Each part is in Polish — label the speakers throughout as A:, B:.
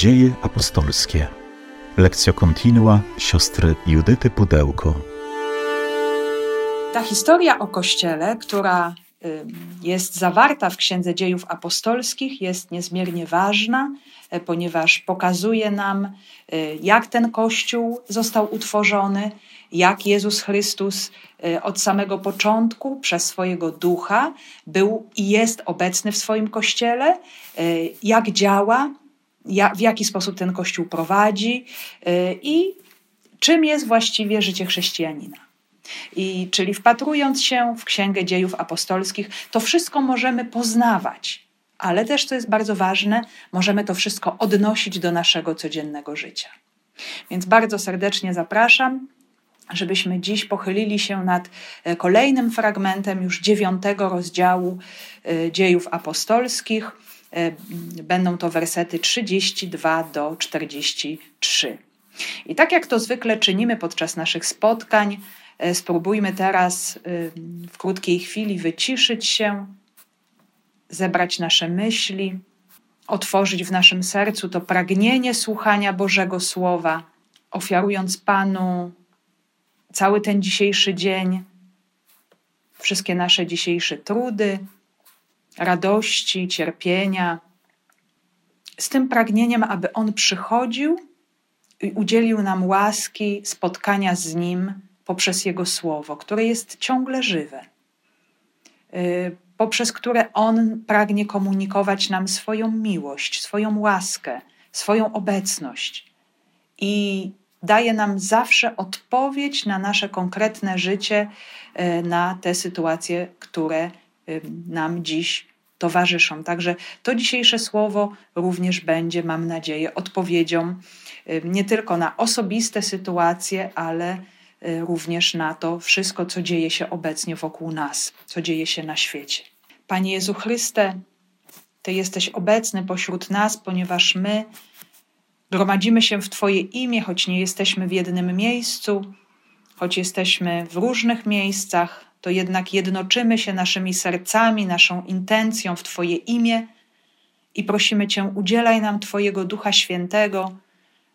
A: Dzieje apostolskie. Lekcja kontinua siostry Judyty Pudełko.
B: Ta historia o Kościele, która jest zawarta w Księdze Dziejów Apostolskich, jest niezmiernie ważna, e, ponieważ pokazuje nam, e, jak ten Kościół został utworzony, jak Jezus Chrystus e, od samego początku przez swojego ducha był i jest obecny w swoim Kościele, jak działa, w jaki sposób ten Kościół prowadzi i czym jest właściwie życie chrześcijanina. I czyli wpatrując się w Księgę Dziejów Apostolskich, to wszystko możemy poznawać, ale też, co jest bardzo ważne, możemy to wszystko odnosić do naszego codziennego życia. Więc bardzo serdecznie zapraszam, żebyśmy dziś pochylili się nad e, kolejnym fragmentem już dziewiątego rozdziału e, Dziejów Apostolskich. E, będą to wersety 32 do 43. I tak jak to zwykle czynimy podczas naszych spotkań, E, spróbujmy teraz y, w krótkiej chwili wyciszyć się, zebrać nasze myśli, otworzyć w naszym sercu to pragnienie słuchania Bożego Słowa, ofiarując Panu cały ten dzisiejszy dzień, wszystkie nasze dzisiejsze trudy, radości, cierpienia, z tym pragnieniem, aby On przychodził i udzielił nam łaski spotkania z Nim poprzez Jego Słowo, które jest ciągle żywe, y, poprzez które On pragnie komunikować nam swoją miłość, swoją łaskę, swoją obecność i daje nam zawsze odpowiedź na nasze konkretne życie, y, na te sytuacje, które y, nam dziś towarzyszą. Także to dzisiejsze słowo również będzie, mam nadzieję, odpowiedzią nie tylko na osobiste sytuacje, ale Y, również na to wszystko, co dzieje się obecnie wokół nas, co dzieje się na świecie. Panie Jezu Chryste, Ty jesteś obecny pośród nas, ponieważ my gromadzimy się w Twoje imię, choć nie jesteśmy w jednym miejscu, choć jesteśmy w różnych miejscach, to jednak jednoczymy się naszymi sercami, naszą intencją w Twoje imię i prosimy Cię, udzielaj nam Twojego Ducha Świętego,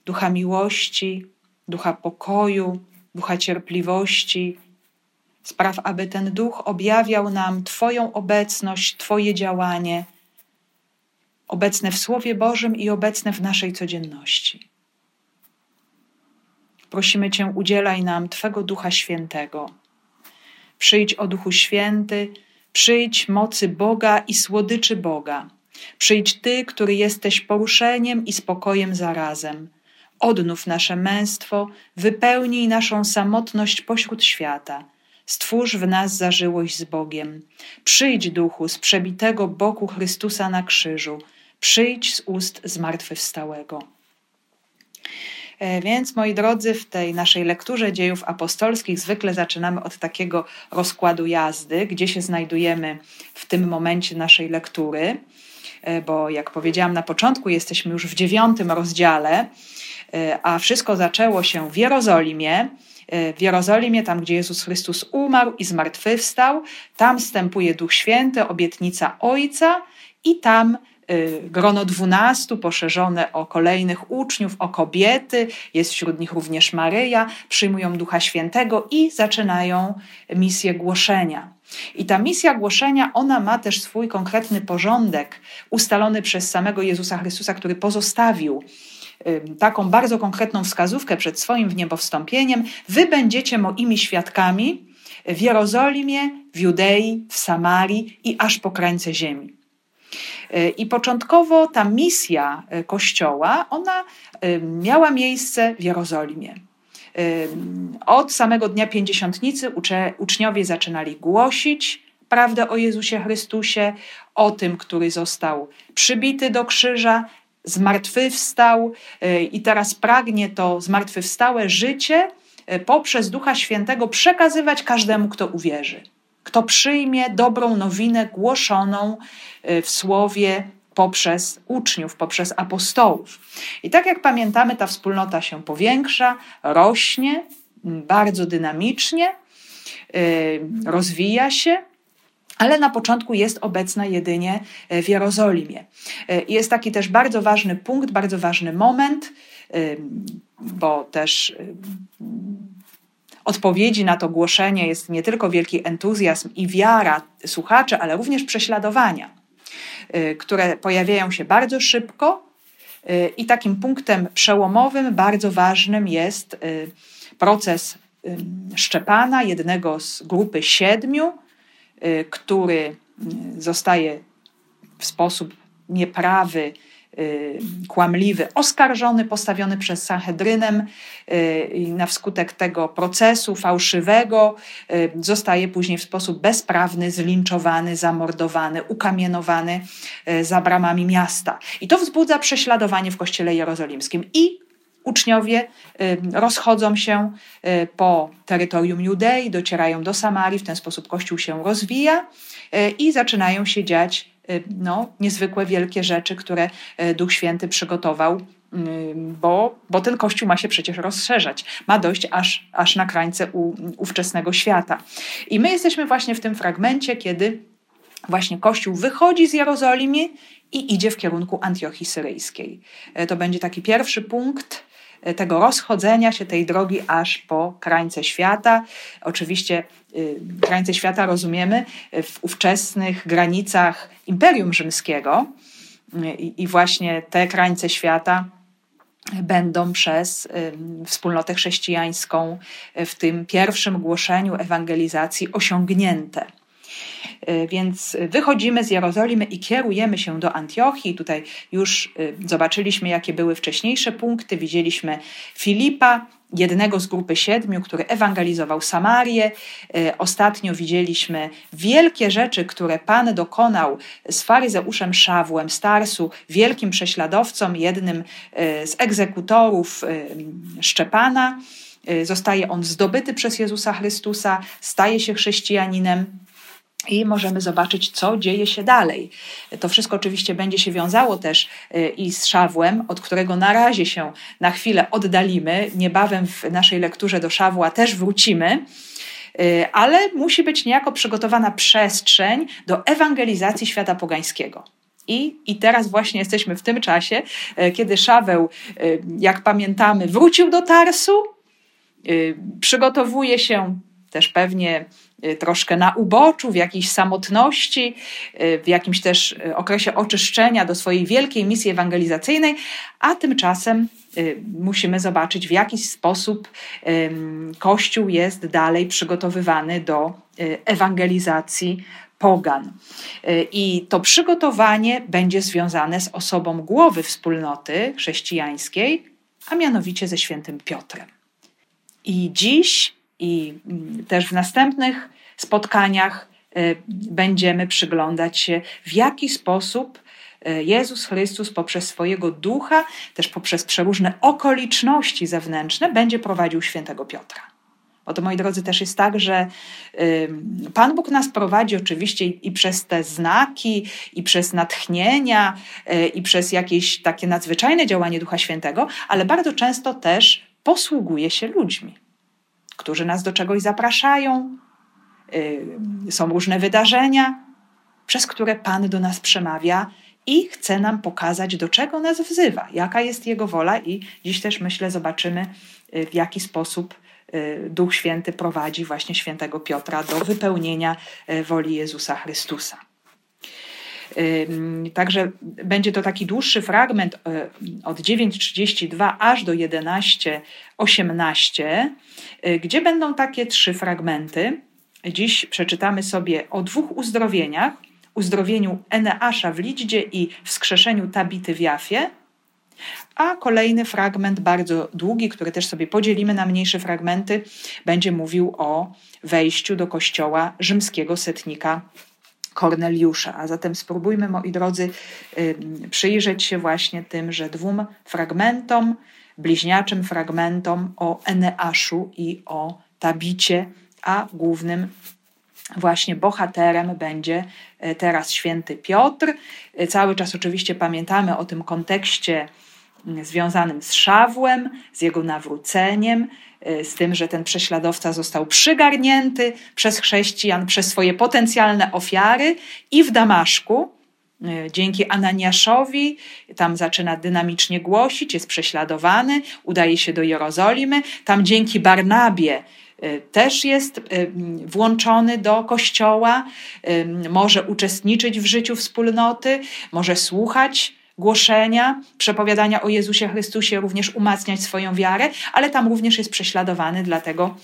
B: Ducha miłości, Ducha pokoju, ducha cierpliwości. Spraw, aby ten duch objawiał nam Twoją obecność, Twoje działanie, obecne w Słowie Bożym i obecne w naszej codzienności. Prosimy Cię, udzielaj nam Twego Ducha Świętego. Przyjdź o Duchu Święty, przyjdź mocy Boga i słodyczy Boga. Przyjdź Ty, który jesteś poruszeniem i spokojem zarazem. Odnów nasze męstwo, wypełnij naszą samotność pośród świata. Stwórz w nas zażyłość z Bogiem. Przyjdź, duchu, z przebitego boku Chrystusa na krzyżu. Przyjdź z ust zmartwychwstałego. E, więc, moi drodzy, w tej naszej lekturze dziejów apostolskich zwykle zaczynamy od takiego rozkładu jazdy, gdzie się znajdujemy w tym momencie naszej lektury, e, bo jak powiedziałam na początku, jesteśmy już w dziewiątym rozdziale E, a wszystko zaczęło się w Jerozolimie. W Jerozolimie, tam gdzie Jezus Chrystus umarł i zmartwychwstał, tam wstępuje Duch Święty, obietnica Ojca i tam grono dwunastu, poszerzone o kolejnych uczniów, o kobiety, jest wśród nich również Maryja, przyjmują Ducha Świętego i zaczynają misję głoszenia. I ta misja głoszenia, ona ma też swój konkretny porządek, ustalony przez samego Jezusa Chrystusa, który pozostawił taką bardzo konkretną wskazówkę przed swoim wniebowstąpieniem: Wy będziecie moimi świadkami w Jerozolimie, w Judei, w Samarii i aż po krańce ziemi. Y, I początkowo ta misja y, Kościoła, ona miała miejsce w Jerozolimie. Od samego dnia pięćdziesiątnicy uczniowie zaczynali głosić prawdę o Jezusie Chrystusie, o tym, który został przybity do krzyża, zmartwychwstał e, i teraz pragnie to zmartwychwstałe życie e, poprzez Ducha Świętego przekazywać każdemu, kto uwierzy, kto przyjmie dobrą nowinę głoszoną e, w słowie poprzez uczniów, poprzez apostołów. I tak jak pamiętamy, ta wspólnota się powiększa, rośnie bardzo dynamicznie, rozwija się. ale na początku jest obecna jedynie w Jerozolimie. Jest taki też bardzo ważny punkt, bardzo ważny moment, bo też odpowiedzi na to głoszenie jest nie tylko wielki entuzjazm i wiara słuchaczy, ale również prześladowania, y, które pojawiają się bardzo szybko. Y, I takim punktem przełomowym, bardzo ważnym jest y, proces Szczepana, jednego z grupy siedmiu, który zostaje w sposób nieprawy kłamliwy, oskarżony, postawiony przez Sanhedrynem y, i na wskutek tego procesu fałszywego y, zostaje później w sposób bezprawny zlinczowany, zamordowany, ukamienowany za bramami miasta. I to wzbudza prześladowanie w kościele jerozolimskim i uczniowie rozchodzą się po terytorium Judei, docierają do Samarii, w ten sposób Kościół się rozwija i zaczynają się dziać Y, no, niezwykłe, wielkie rzeczy, które y, Duch Święty przygotował, y, bo, bo ten Kościół ma się przecież rozszerzać, ma dojść aż, aż na krańce u, ówczesnego świata. I my jesteśmy właśnie w tym fragmencie, kiedy właśnie Kościół wychodzi z Jerozolimy i idzie w kierunku Antiochii Syryjskiej. To będzie taki pierwszy punkt tego rozchodzenia się tej drogi aż po krańce świata. Oczywiście y, krańce świata rozumiemy w ówczesnych granicach Imperium Rzymskiego i właśnie te krańce świata będą przez wspólnotę chrześcijańską w tym pierwszym głoszeniu ewangelizacji osiągnięte. E, więc wychodzimy z Jerozolimy i kierujemy się do Antiochii. Tutaj już e, zobaczyliśmy, jakie były wcześniejsze punkty. Widzieliśmy Filipa, jednego z grupy siedmiu, który ewangelizował Samarię. E, ostatnio widzieliśmy wielkie rzeczy, które Pan dokonał z faryzeuszem Szawłem, Starsu, wielkim prześladowcą, jednym z egzekutorów Szczepana. Zostaje on zdobyty przez Jezusa Chrystusa, staje się chrześcijaninem i możemy zobaczyć, co dzieje się dalej. To wszystko oczywiście będzie się wiązało też y, i z Szawłem, od którego na razie się na chwilę oddalimy. Niebawem w naszej lekturze do Szawła też wrócimy y, ale musi być niejako przygotowana przestrzeń do ewangelizacji świata pogańskiego. I, I teraz właśnie jesteśmy w tym czasie, y, kiedy Szaweł, jak pamiętamy, wrócił do Tarsu, przygotowuje się też pewnie troszkę na uboczu, w jakiejś samotności, y, w jakimś też y, okresie oczyszczenia do swojej wielkiej misji ewangelizacyjnej, a tymczasem musimy zobaczyć, w jaki sposób Kościół jest dalej przygotowywany do ewangelizacji pogan. I to przygotowanie będzie związane z osobą głowy wspólnoty chrześcijańskiej, a mianowicie ze świętym Piotrem. I dziś i mm, też w następnych spotkaniach y, będziemy przyglądać się, w jaki sposób y, Jezus Chrystus poprzez swojego ducha, też poprzez przeróżne okoliczności zewnętrzne, będzie prowadził świętego Piotra. Bo to, moi drodzy, też jest tak, że Pan Bóg nas prowadzi oczywiście i przez te znaki, i przez natchnienia, y, i przez jakieś takie nadzwyczajne działanie Ducha Świętego, ale bardzo często też posługuje się ludźmi, którzy nas do czegoś zapraszają, Y, są różne wydarzenia, przez które Pan do nas przemawia i chce nam pokazać, do czego nas wzywa, jaka jest Jego wola, i dziś też myślę, zobaczymy, y, w jaki sposób y, Duch Święty prowadzi właśnie świętego Piotra do wypełnienia woli Jezusa Chrystusa. Także będzie to taki dłuższy fragment od 9.32 aż do 11.18, gdzie będą takie trzy fragmenty. Dziś przeczytamy sobie o dwóch uzdrowieniach: uzdrowieniu Eneasza w Lidzie i wskrzeszeniu Tabity w Jafie. A kolejny fragment, bardzo długi, który też sobie podzielimy na mniejsze fragmenty, będzie mówił o wejściu do kościoła rzymskiego setnika Korneliusza. A zatem spróbujmy, moi drodzy, przyjrzeć się właśnie tym, że dwóm fragmentom, bliźniaczym fragmentom o Eneaszu i o Tabicie a głównym właśnie bohaterem będzie e, teraz święty Piotr. E, cały czas oczywiście pamiętamy o tym kontekście związanym z Szawłem, z jego nawróceniem, z tym, że ten prześladowca został przygarnięty przez chrześcijan, przez swoje potencjalne ofiary i w Damaszku, dzięki Ananiaszowi, tam zaczyna dynamicznie głosić, jest prześladowany, udaje się do Jerozolimy, tam dzięki Barnabie Y, też jest włączony do kościoła, może uczestniczyć w życiu wspólnoty, może słuchać głoszenia, przepowiadania o Jezusie Chrystusie, również umacniać swoją wiarę, ale tam również jest prześladowany, dlatego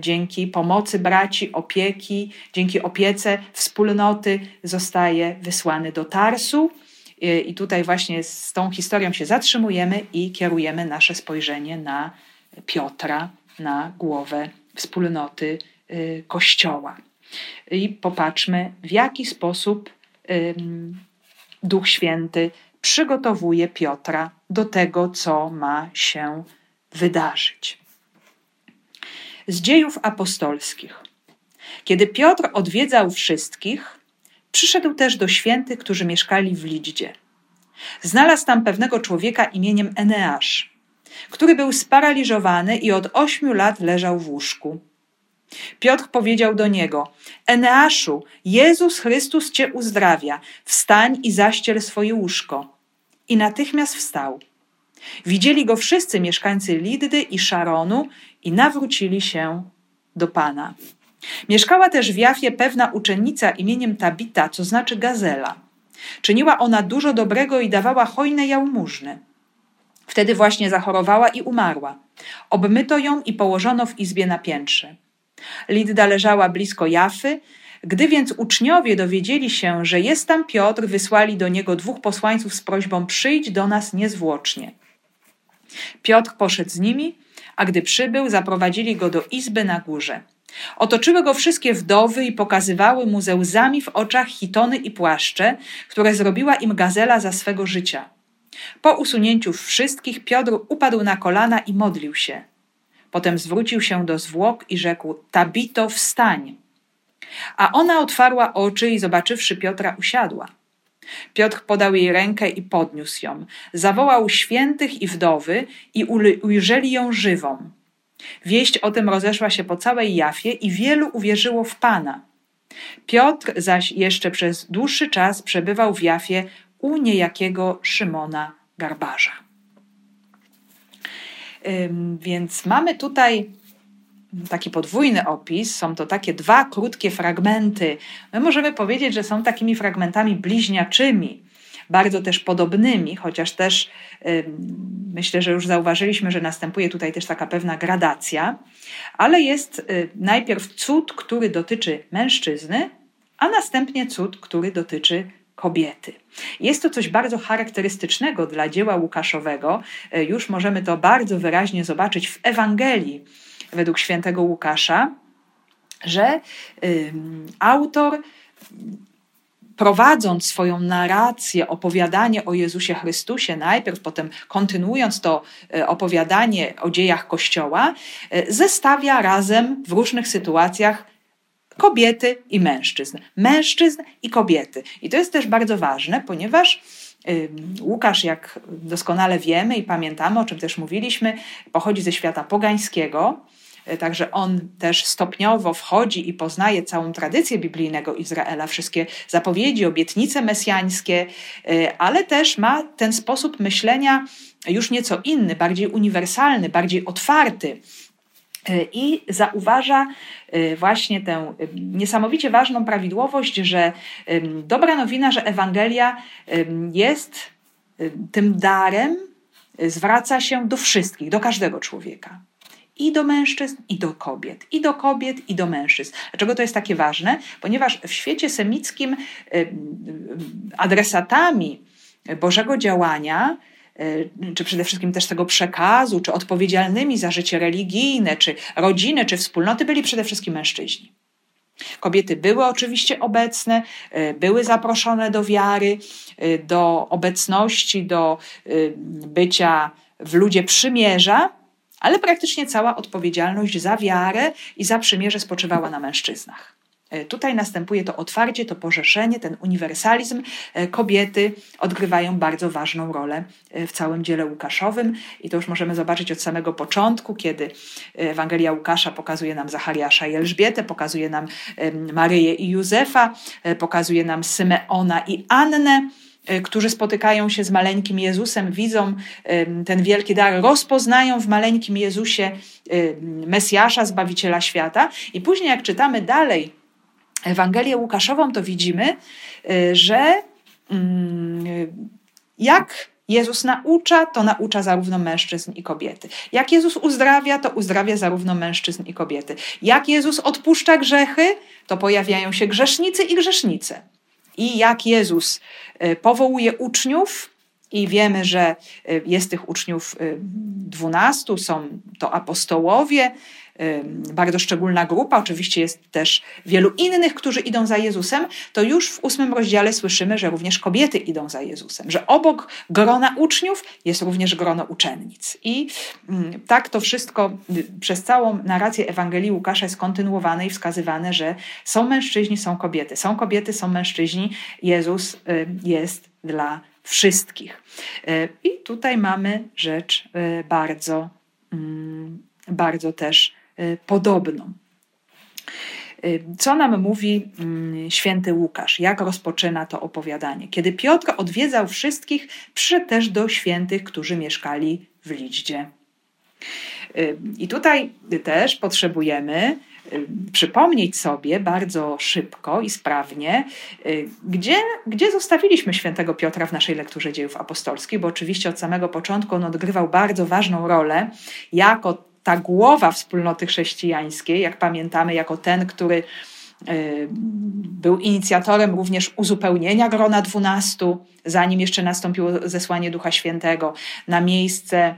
B: dzięki pomocy braci, opieki, dzięki opiece wspólnoty zostaje wysłany do Tarsu. I tutaj właśnie z tą historią się zatrzymujemy i kierujemy nasze spojrzenie na Piotra, na głowę wspólnoty y, Kościoła. I popatrzmy, w jaki sposób Duch Święty przygotowuje Piotra do tego, co ma się wydarzyć. Z dziejów apostolskich. Kiedy Piotr odwiedzał wszystkich, przyszedł też do świętych, którzy mieszkali w Lidzie. Znalazł tam pewnego człowieka imieniem Eneasz który był sparaliżowany i od ośmiu lat leżał w łóżku. Piotr powiedział do niego: Eneaszu, Jezus Chrystus cię uzdrawia, wstań i zaściel swoje łóżko. I natychmiast wstał. Widzieli go wszyscy mieszkańcy Liddy i Szaronu i nawrócili się do Pana. Mieszkała też w Jafie pewna uczennica imieniem Tabita, co znaczy gazela. Czyniła ona dużo dobrego i dawała hojne jałmużny. Wtedy właśnie zachorowała i umarła. Obmyto ją i położono w izbie na piętrze. Lidda leżała blisko Jafy. Gdy więc uczniowie dowiedzieli się, że jest tam Piotr, wysłali do niego dwóch posłańców z prośbą: przyjdź do nas niezwłocznie. Piotr poszedł z nimi, a gdy przybył, zaprowadzili go do izby na górze. Otoczyły go wszystkie wdowy i pokazywały mu ze łzami w oczach hitony i płaszcze, które zrobiła im gazela za swego życia. Po usunięciu wszystkich Piotr upadł na kolana i modlił się. Potem zwrócił się do zwłok i rzekł: Tabito, wstań. A ona otwarła oczy i zobaczywszy Piotra, usiadła. Piotr podał jej rękę i podniósł ją. Zawołał świętych i wdowy i ujrzeli ją żywą. Wieść o tym rozeszła się po całej Jafie i wielu uwierzyło w Pana. Piotr zaś jeszcze przez dłuższy czas przebywał w Jafie u niejakiego Szymona Garbarza. Więc mamy tutaj taki podwójny opis. Są to takie dwa krótkie fragmenty. My możemy powiedzieć, że są takimi fragmentami bliźniaczymi, bardzo też podobnymi, chociaż też myślę, że już zauważyliśmy, że następuje tutaj też taka pewna gradacja, ale jest y, najpierw cud, który dotyczy mężczyzny, a następnie cud, który dotyczy kobiety. Jest to coś bardzo charakterystycznego dla dzieła Łukaszowego. E, już możemy to bardzo wyraźnie zobaczyć w Ewangelii według świętego Łukasza, że autor prowadząc swoją narrację, opowiadanie o Jezusie Chrystusie, najpierw, potem kontynuując to e, opowiadanie o dziejach Kościoła, e, zestawia razem w różnych sytuacjach kobiety i mężczyzn, mężczyzn i kobiety. I to jest też bardzo ważne, ponieważ Łukasz, jak doskonale wiemy i pamiętamy, o czym też mówiliśmy, pochodzi ze świata pogańskiego. E, także on też stopniowo wchodzi i poznaje całą tradycję biblijnego Izraela, wszystkie zapowiedzi, obietnice mesjańskie, e, ale też ma ten sposób myślenia już nieco inny, bardziej uniwersalny, bardziej otwarty i zauważa właśnie tę niesamowicie ważną prawidłowość, że dobra nowina, że Ewangelia jest tym darem, zwraca się do wszystkich, do każdego człowieka. I do mężczyzn, i do kobiet, i do kobiet, i do mężczyzn. Dlaczego to jest takie ważne? Ponieważ w świecie semickim adresatami Bożego działania E, czy przede wszystkim też tego przekazu, czy odpowiedzialnymi za życie religijne, czy rodziny, czy wspólnoty byli przede wszystkim mężczyźni. Kobiety były oczywiście obecne, e, były zaproszone do wiary, e, do obecności, do bycia w ludzie przymierza, ale praktycznie cała odpowiedzialność za wiarę i za przymierze spoczywała na mężczyznach. E, tutaj następuje to otwarcie, to porzeszenie, ten uniwersalizm. E, kobiety odgrywają bardzo ważną rolę e, w całym dziele Łukaszowym i to już możemy zobaczyć od samego początku, kiedy Ewangelia Łukasza pokazuje nam Zachariasza i Elżbietę, pokazuje nam Maryję i Józefa, pokazuje nam Symeona i Annę którzy spotykają się z maleńkim Jezusem, widzą ten wielki dar, rozpoznają w maleńkim Jezusie Mesjasza, Zbawiciela świata. I później, jak czytamy dalej Ewangelię Łukaszową, to widzimy, y, że mm, jak Jezus naucza, to naucza zarówno mężczyzn i kobiety. Jak Jezus uzdrawia, to uzdrawia zarówno mężczyzn i kobiety. Jak Jezus odpuszcza grzechy, to pojawiają się grzesznicy i grzesznice. I jak Jezus y, powołuje uczniów, i wiemy, że y, jest tych uczniów dwunastu, są to apostołowie, bardzo szczególna grupa, oczywiście jest też wielu innych, którzy idą za Jezusem, to już w ósmym rozdziale słyszymy, że również kobiety idą za Jezusem, że obok grona uczniów jest również grono uczennic. I tak to wszystko y, przez całą narrację Ewangelii Łukasza jest kontynuowane i wskazywane, że są mężczyźni, są kobiety, są kobiety, są mężczyźni. Jezus y, jest dla wszystkich. Y, I tutaj mamy rzecz bardzo, bardzo też podobną. Y, co nam mówi mm, święty Łukasz? Jak rozpoczyna to opowiadanie? Kiedy Piotr odwiedzał wszystkich, przyszedł też do świętych, którzy mieszkali w Liździe. Y, I tutaj też potrzebujemy przypomnieć sobie bardzo szybko i sprawnie, gdzie, gdzie zostawiliśmy świętego Piotra w naszej lekturze dziejów apostolskich, bo oczywiście od samego początku on odgrywał bardzo ważną rolę jako ta głowa wspólnoty chrześcijańskiej, jak pamiętamy, jako ten, który e, był inicjatorem również uzupełnienia grona dwunastu, zanim jeszcze nastąpiło zesłanie Ducha Świętego na miejsce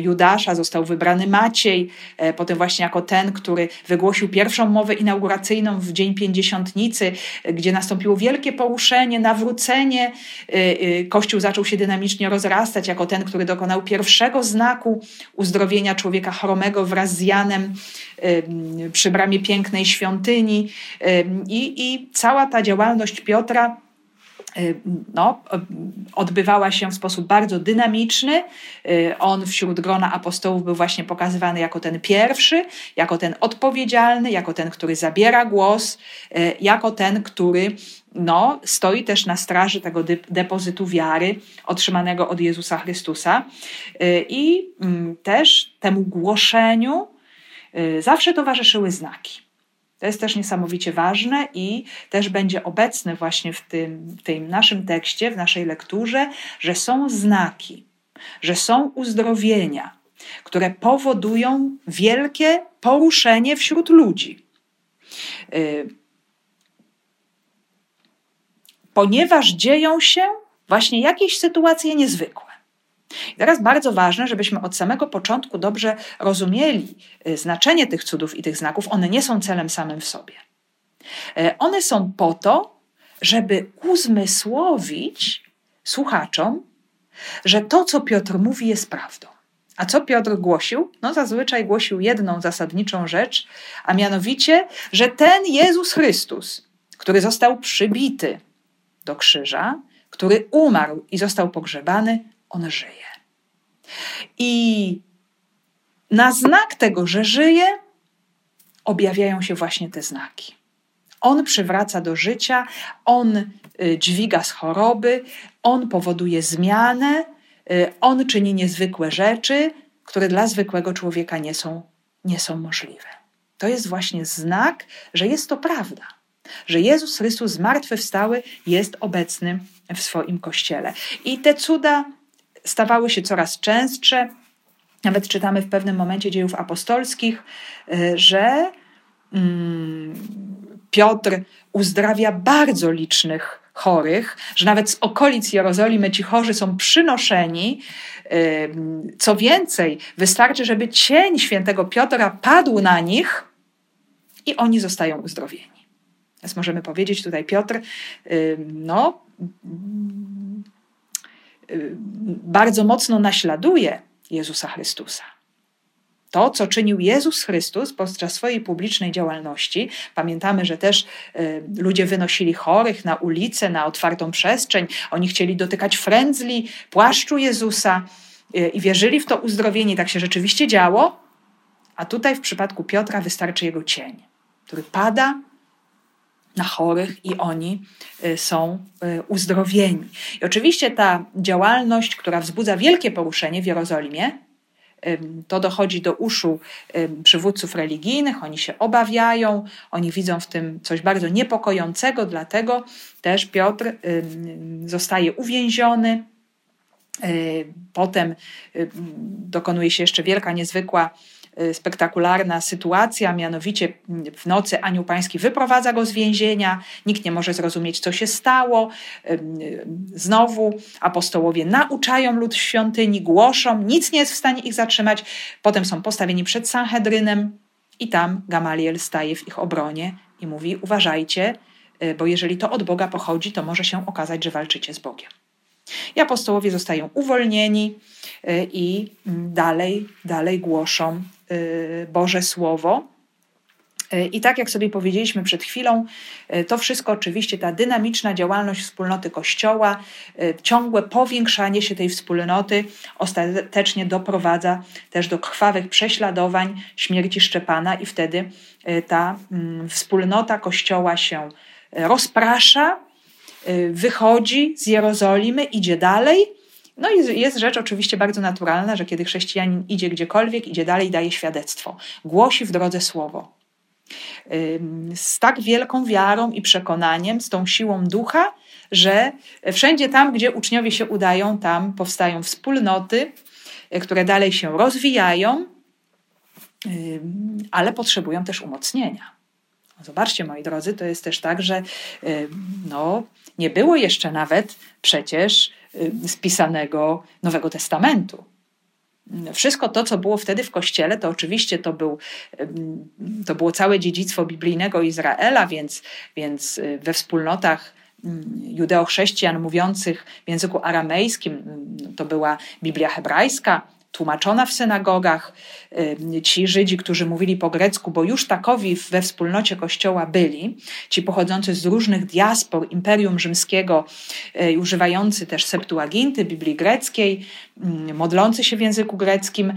B: Judasza, został wybrany Maciej, e, potem właśnie jako ten, który wygłosił pierwszą mowę inauguracyjną w Dzień Pięćdziesiątnicy, gdzie nastąpiło wielkie poruszenie, nawrócenie. E, e, Kościół zaczął się dynamicznie rozrastać, jako ten, który dokonał pierwszego znaku uzdrowienia człowieka chromego wraz z Janem przy bramie pięknej świątyni. I, i cała ta działalność Piotra no, odbywała się w sposób bardzo dynamiczny. Y, on wśród grona apostołów był właśnie pokazywany jako ten pierwszy, jako ten odpowiedzialny, jako ten, który zabiera głos, y, jako ten, który no, stoi też na straży tego depozytu wiary otrzymanego od Jezusa Chrystusa. I mm, też temu głoszeniu zawsze towarzyszyły znaki. To jest też niesamowicie ważne i też będzie obecne właśnie w tym, w tym naszym tekście, w naszej lekturze, że są znaki, że są uzdrowienia, które powodują wielkie poruszenie wśród ludzi. Y, ponieważ dzieją się właśnie jakieś sytuacje niezwykłe. I teraz bardzo ważne, żebyśmy od samego początku dobrze rozumieli y, znaczenie tych cudów i tych znaków. One nie są celem samym w sobie. E, one są po to, żeby uzmysłowić słuchaczom, że to, co Piotr mówi, jest prawdą. A co Piotr głosił? No, zazwyczaj głosił jedną zasadniczą rzecz, a mianowicie, że ten Jezus Chrystus, który został przybity do krzyża, który umarł i został pogrzebany, on żyje. I na znak tego, że żyje, objawiają się właśnie te znaki. On przywraca do życia, on y, dźwiga z choroby, on powoduje zmianę, y, on czyni niezwykłe rzeczy, które dla zwykłego człowieka nie są, nie są możliwe. To jest właśnie znak, że jest to prawda, że Jezus Chrystus zmartwychwstały jest obecny w swoim kościele. I te cuda stawały się coraz częstsze. Nawet czytamy w pewnym momencie dziejów apostolskich, y, że mm, Piotr uzdrawia bardzo licznych chorych, że nawet z okolic Jerozolimy ci chorzy są przynoszeni. Y, co więcej, wystarczy, żeby cień świętego Piotra padł na nich i oni zostają uzdrowieni. Więc możemy powiedzieć tutaj, Piotr, y, no, bardzo mocno naśladuje Jezusa Chrystusa. to, co czynił Jezus Chrystus podczas swojej publicznej działalności. Pamiętamy, że też y, ludzie wynosili chorych na ulicę, na otwartą przestrzeń. Oni chcieli dotykać frędzli, płaszczu Jezusa y, i wierzyli w to uzdrowienie. Tak się rzeczywiście działo. A tutaj w przypadku Piotra wystarczy jego cień, który pada na chorych i oni y, są y, uzdrowieni. I oczywiście ta działalność, która wzbudza wielkie poruszenie w Jerozolimie, to dochodzi do uszu przywódców religijnych, oni się obawiają, oni widzą w tym coś bardzo niepokojącego, dlatego też Piotr zostaje uwięziony. Y, potem dokonuje się jeszcze wielka, niezwykła spektakularna sytuacja, mianowicie w nocy anioł pański wyprowadza go z więzienia, nikt nie może zrozumieć, co się stało. Znowu apostołowie nauczają lud w świątyni, głoszą, nic nie jest w stanie ich zatrzymać. Potem są postawieni przed Sanhedrynem i tam Gamaliel staje w ich obronie i mówi: Uważajcie, y, bo jeżeli to od Boga pochodzi, to może się okazać, że walczycie z Bogiem. I apostołowie zostają uwolnieni y, i dalej, dalej głoszą Y, Boże Słowo. Y, I tak jak sobie powiedzieliśmy przed chwilą, y, to wszystko oczywiście, ta dynamiczna działalność wspólnoty Kościoła, ciągłe powiększanie się tej wspólnoty ostatecznie doprowadza też do krwawych prześladowań, śmierci Szczepana, i wtedy ta mm, wspólnota Kościoła się rozprasza, wychodzi z Jerozolimy, idzie dalej no i jest rzecz oczywiście bardzo naturalna, że kiedy chrześcijanin idzie gdziekolwiek, idzie dalej, daje świadectwo, głosi w drodze słowo. Z tak wielką wiarą i przekonaniem, z tą siłą ducha, że wszędzie tam, gdzie uczniowie się udają, tam powstają wspólnoty, y, które dalej się rozwijają, ale potrzebują też umocnienia. Zobaczcie, moi drodzy, to jest też tak, że no, nie było jeszcze nawet przecież spisanego Nowego Testamentu. Wszystko to, co było wtedy w kościele, to oczywiście to, był, y, to było całe dziedzictwo biblijnego Izraela, więc, więc y, we wspólnotach judeo-chrześcijan mówiących w języku aramejskim to była Biblia hebrajska, tłumaczona w synagogach. Ci Żydzi, którzy mówili po grecku, bo już takowi we wspólnocie Kościoła byli, ci pochodzący z różnych diaspor Imperium Rzymskiego, y, używający też Septuaginty, Biblii greckiej, modlący się w języku greckim,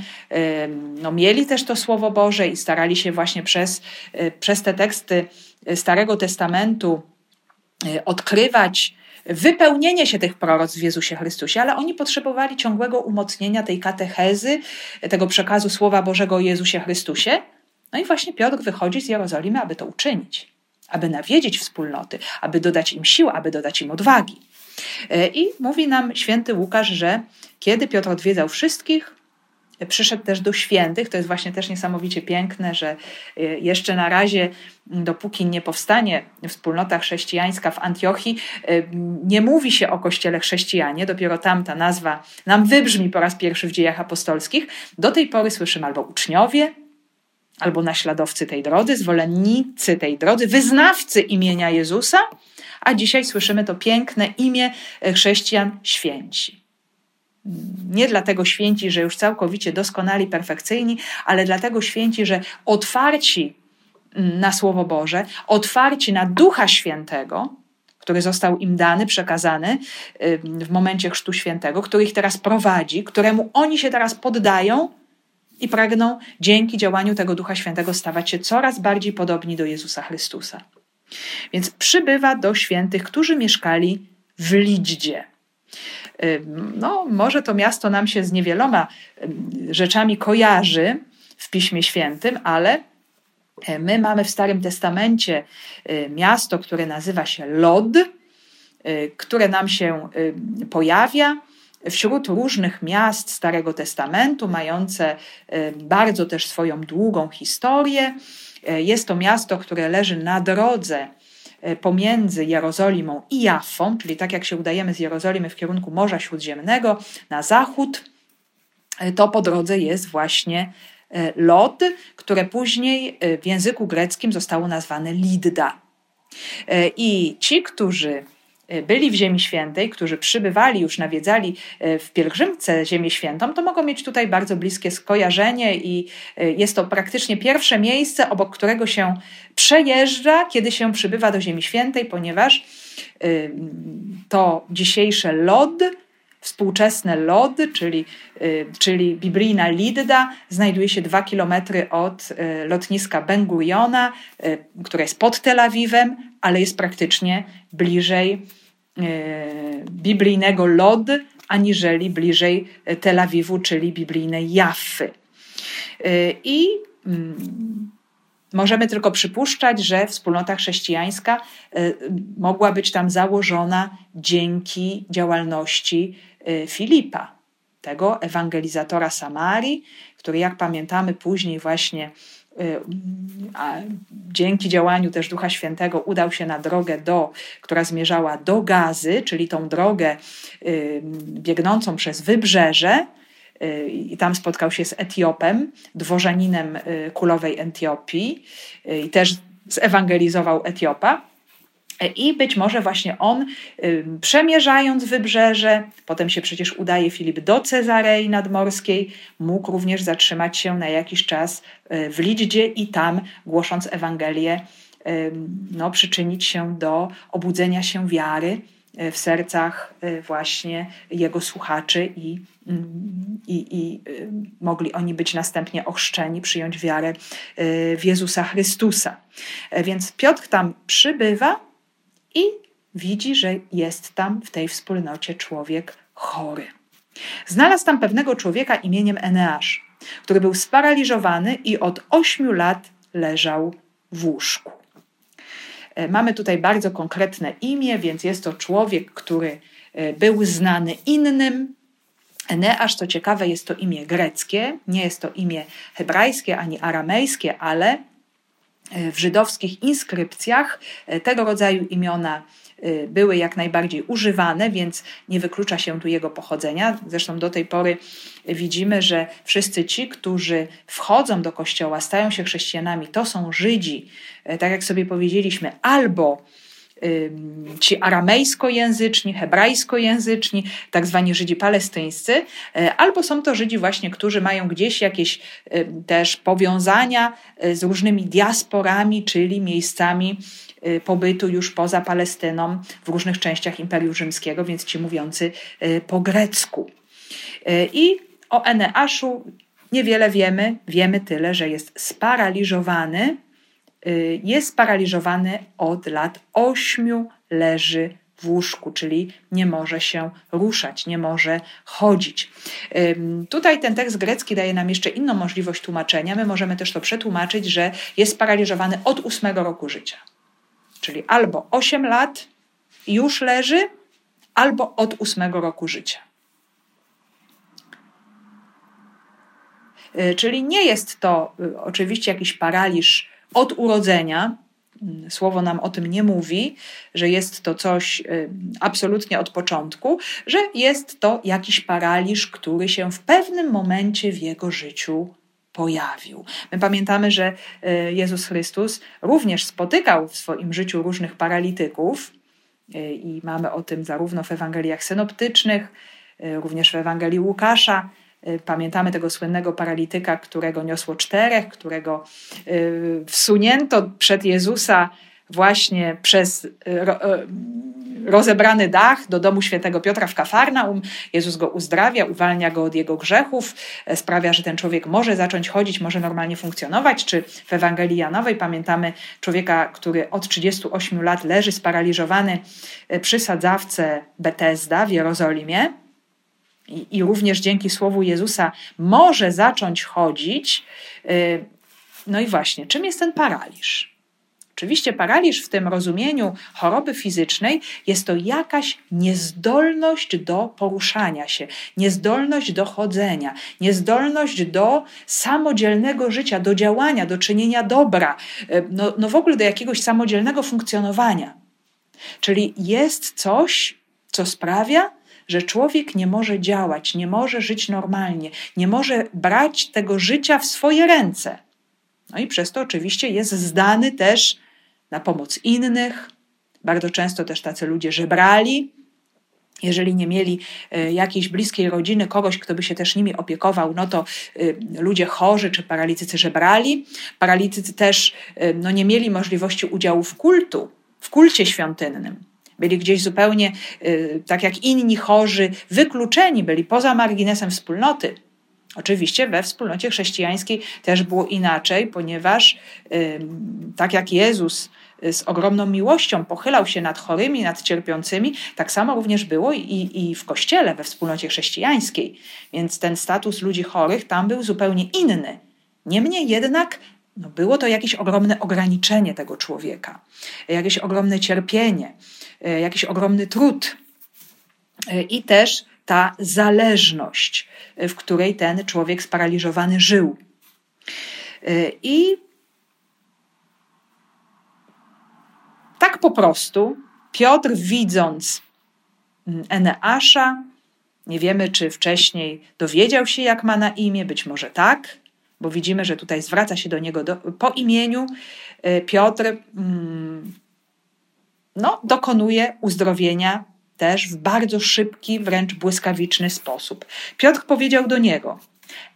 B: no, mieli też to Słowo Boże i starali się właśnie przez, y, przez te teksty Starego Testamentu y, odkrywać wypełnienie się tych proroc w Jezusie Chrystusie, ale oni potrzebowali ciągłego umocnienia tej katechezy, tego przekazu Słowa Bożego o Jezusie Chrystusie. No i właśnie Piotr wychodzi z Jerozolimy, aby to uczynić, aby nawiedzić wspólnoty, aby dodać im sił, aby dodać im odwagi. E, I mówi nam święty Łukasz, że kiedy Piotr odwiedzał wszystkich, przyszedł też do świętych. To jest właśnie też niesamowicie piękne, że y, jeszcze na razie, dopóki nie powstanie wspólnota chrześcijańska w Antiochii, y, nie mówi się o kościele chrześcijanie, dopiero tam ta nazwa nam wybrzmi po raz pierwszy w dziejach apostolskich. Do tej pory słyszymy albo uczniowie, albo naśladowcy tej drodzy, zwolennicy tej drodzy, wyznawcy imienia Jezusa, a dzisiaj słyszymy to piękne imię chrześcijan święci. Nie dlatego święci, że już całkowicie doskonali, perfekcyjni, ale dlatego święci, że otwarci na Słowo Boże, otwarci na Ducha Świętego, który został im dany, przekazany w momencie Chrztu Świętego, który ich teraz prowadzi, któremu oni się teraz poddają i pragną dzięki działaniu tego Ducha Świętego stawać się coraz bardziej podobni do Jezusa Chrystusa. Więc przybywa do świętych, którzy mieszkali w Lidzie no, może to miasto nam się z niewieloma rzeczami kojarzy w Piśmie Świętym, ale e, my mamy w Starym Testamencie e, miasto, które nazywa się Lod, e, które nam się pojawia wśród różnych miast Starego Testamentu, mające bardzo też swoją długą historię. Jest to miasto, które leży na drodze E, pomiędzy Jerozolimą i Jaffą, czyli tak jak się udajemy z Jerozolimy w kierunku Morza Śródziemnego na zachód, e, to po drodze jest właśnie e, Lod, które później w języku greckim zostało nazwane Lidda. I ci, którzy e, byli w Ziemi Świętej, którzy przybywali, już nawiedzali e, w pielgrzymce Ziemię Świętą, to mogą mieć tutaj bardzo bliskie skojarzenie i e, jest to praktycznie pierwsze miejsce, obok którego się przejeżdża, kiedy się przybywa do Ziemi Świętej, ponieważ to dzisiejsze Lod Współczesne Lod, czyli, czyli biblijna Lidda, znajduje się dwa kilometry od lotniska Ben Guriona, które jest pod Tel Awiwem, ale jest praktycznie bliżej biblijnego Lod, aniżeli bliżej Tel Awiwu, czyli biblijnej Jaffy. I mm, Możemy tylko przypuszczać, że wspólnota chrześcijańska mogła być tam założona dzięki działalności Filipa, tego ewangelizatora Samarii, który, jak pamiętamy, później właśnie dzięki działaniu też Ducha Świętego udał się na drogę, do, która zmierzała do Gazy, czyli tą drogę y, biegnącą przez wybrzeże. I tam spotkał się z Etiopem, dworzaninem kulowej Etiopii, i też zewangelizował Etiopa. I być może właśnie on, przemierzając wybrzeże, potem się przecież udaje Filip do Cezarei Nadmorskiej, mógł również zatrzymać się na jakiś czas y, w Lidzie i tam, głosząc Ewangelię, no, przyczynić się do obudzenia się wiary y, w sercach y, właśnie jego słuchaczy i, mm, i, i mogli oni być następnie ochrzczeni, przyjąć wiarę w Jezusa Chrystusa. E, więc Piotr tam przybywa, i widzi, że jest tam w tej wspólnocie człowiek chory. Znalazł tam pewnego człowieka imieniem Eneasz, który był sparaliżowany i od ośmiu lat leżał w łóżku. E, mamy tutaj bardzo konkretne imię, więc jest to człowiek, który e, był znany innym. Eneasz, co ciekawe, jest to imię greckie, nie jest to imię hebrajskie ani aramejskie, ale w żydowskich inskrypcjach e, tego rodzaju imiona e, były jak najbardziej używane, więc nie wyklucza się tu jego pochodzenia. Zresztą do tej pory widzimy, że wszyscy ci, którzy wchodzą do kościoła, stają się chrześcijanami, to są Żydzi, tak jak sobie powiedzieliśmy, albo ci aramejskojęzyczni, hebrajskojęzyczni, tak zwani Żydzi palestyńscy, e, albo są to Żydzi właśnie, którzy mają gdzieś jakieś też powiązania e, z różnymi diasporami, czyli miejscami e, pobytu już poza Palestyną w różnych częściach Imperium Rzymskiego, więc ci mówiący po grecku. I o Eneaszu niewiele wiemy, wiemy tyle, że jest sparaliżowany jest sparaliżowany od lat ośmiu, leży w łóżku, czyli nie może się ruszać, nie może chodzić. Tutaj ten tekst grecki daje nam jeszcze inną możliwość tłumaczenia. My możemy też to przetłumaczyć, że jest sparaliżowany od ósmego roku życia. Czyli albo 8 lat już leży, albo od ósmego roku życia. Y, czyli nie jest to y, oczywiście jakiś paraliż od urodzenia. Słowo nam o tym nie mówi, że jest to coś y, absolutnie od początku, że jest to jakiś paraliż, który się w pewnym momencie w jego życiu pojawił. My pamiętamy, że y, Jezus Chrystus również spotykał w swoim życiu różnych paralityków y, i mamy o tym zarówno w Ewangeliach synoptycznych, również w Ewangelii Łukasza, pamiętamy tego słynnego paralityka, którego niosło czterech, którego y, wsunięto przed Jezusa właśnie przez y, rozebrany dach do domu świętego Piotra w Kafarnaum. Jezus go uzdrawia, uwalnia go od jego grzechów, sprawia, że ten człowiek może zacząć chodzić, może normalnie funkcjonować. Czy w Ewangelii Janowej pamiętamy człowieka, który od 38 lat leży sparaliżowany przy sadzawce Betesda w Jerozolimie i, i również dzięki słowu Jezusa może zacząć chodzić. Y, no i właśnie, czym jest ten paraliż? Oczywiście paraliż w tym rozumieniu choroby fizycznej jest to jakaś niezdolność do poruszania się, niezdolność do chodzenia, niezdolność do samodzielnego życia, do działania, do czynienia dobra, y, no, no w ogóle do jakiegoś samodzielnego funkcjonowania. Czyli jest coś, co sprawia, że człowiek nie może działać, nie może żyć normalnie, nie może brać tego życia w swoje ręce. No i przez to oczywiście jest zdany też na pomoc innych, Bardzo często też tacy ludzie żebrali, jeżeli nie mieli e, jakiejś bliskiej rodziny, kogoś, kto by się też nimi opiekował, no to e, ludzie chorzy czy paralitycy żebrali. Paralitycy też e, no, nie mieli możliwości udziału w kultu, w kulcie świątynnym. Byli gdzieś zupełnie, tak jak inni chorzy, wykluczeni, byli poza marginesem wspólnoty. Oczywiście we wspólnocie chrześcijańskiej też było inaczej, ponieważ tak jak Jezus z ogromną miłością pochylał się nad chorymi, nad cierpiącymi, tak samo również było i, i w kościele, we wspólnocie chrześcijańskiej. Więc ten status ludzi chorych tam był zupełnie inny. Niemniej jednak no było to jakieś ogromne ograniczenie tego człowieka, jakieś ogromne cierpienie, jakiś ogromny trud. E, I też ta zależność, w której ten człowiek sparaliżowany żył. E, I tak po prostu Piotr, widząc mm, Eneasza, nie wiemy, czy wcześniej dowiedział się, jak ma na imię, być może tak, bo widzimy, że tutaj zwraca się do niego do, po imieniu. E, Piotr mm, no, dokonuje uzdrowienia też w bardzo szybki, wręcz błyskawiczny sposób. Piotr powiedział do niego: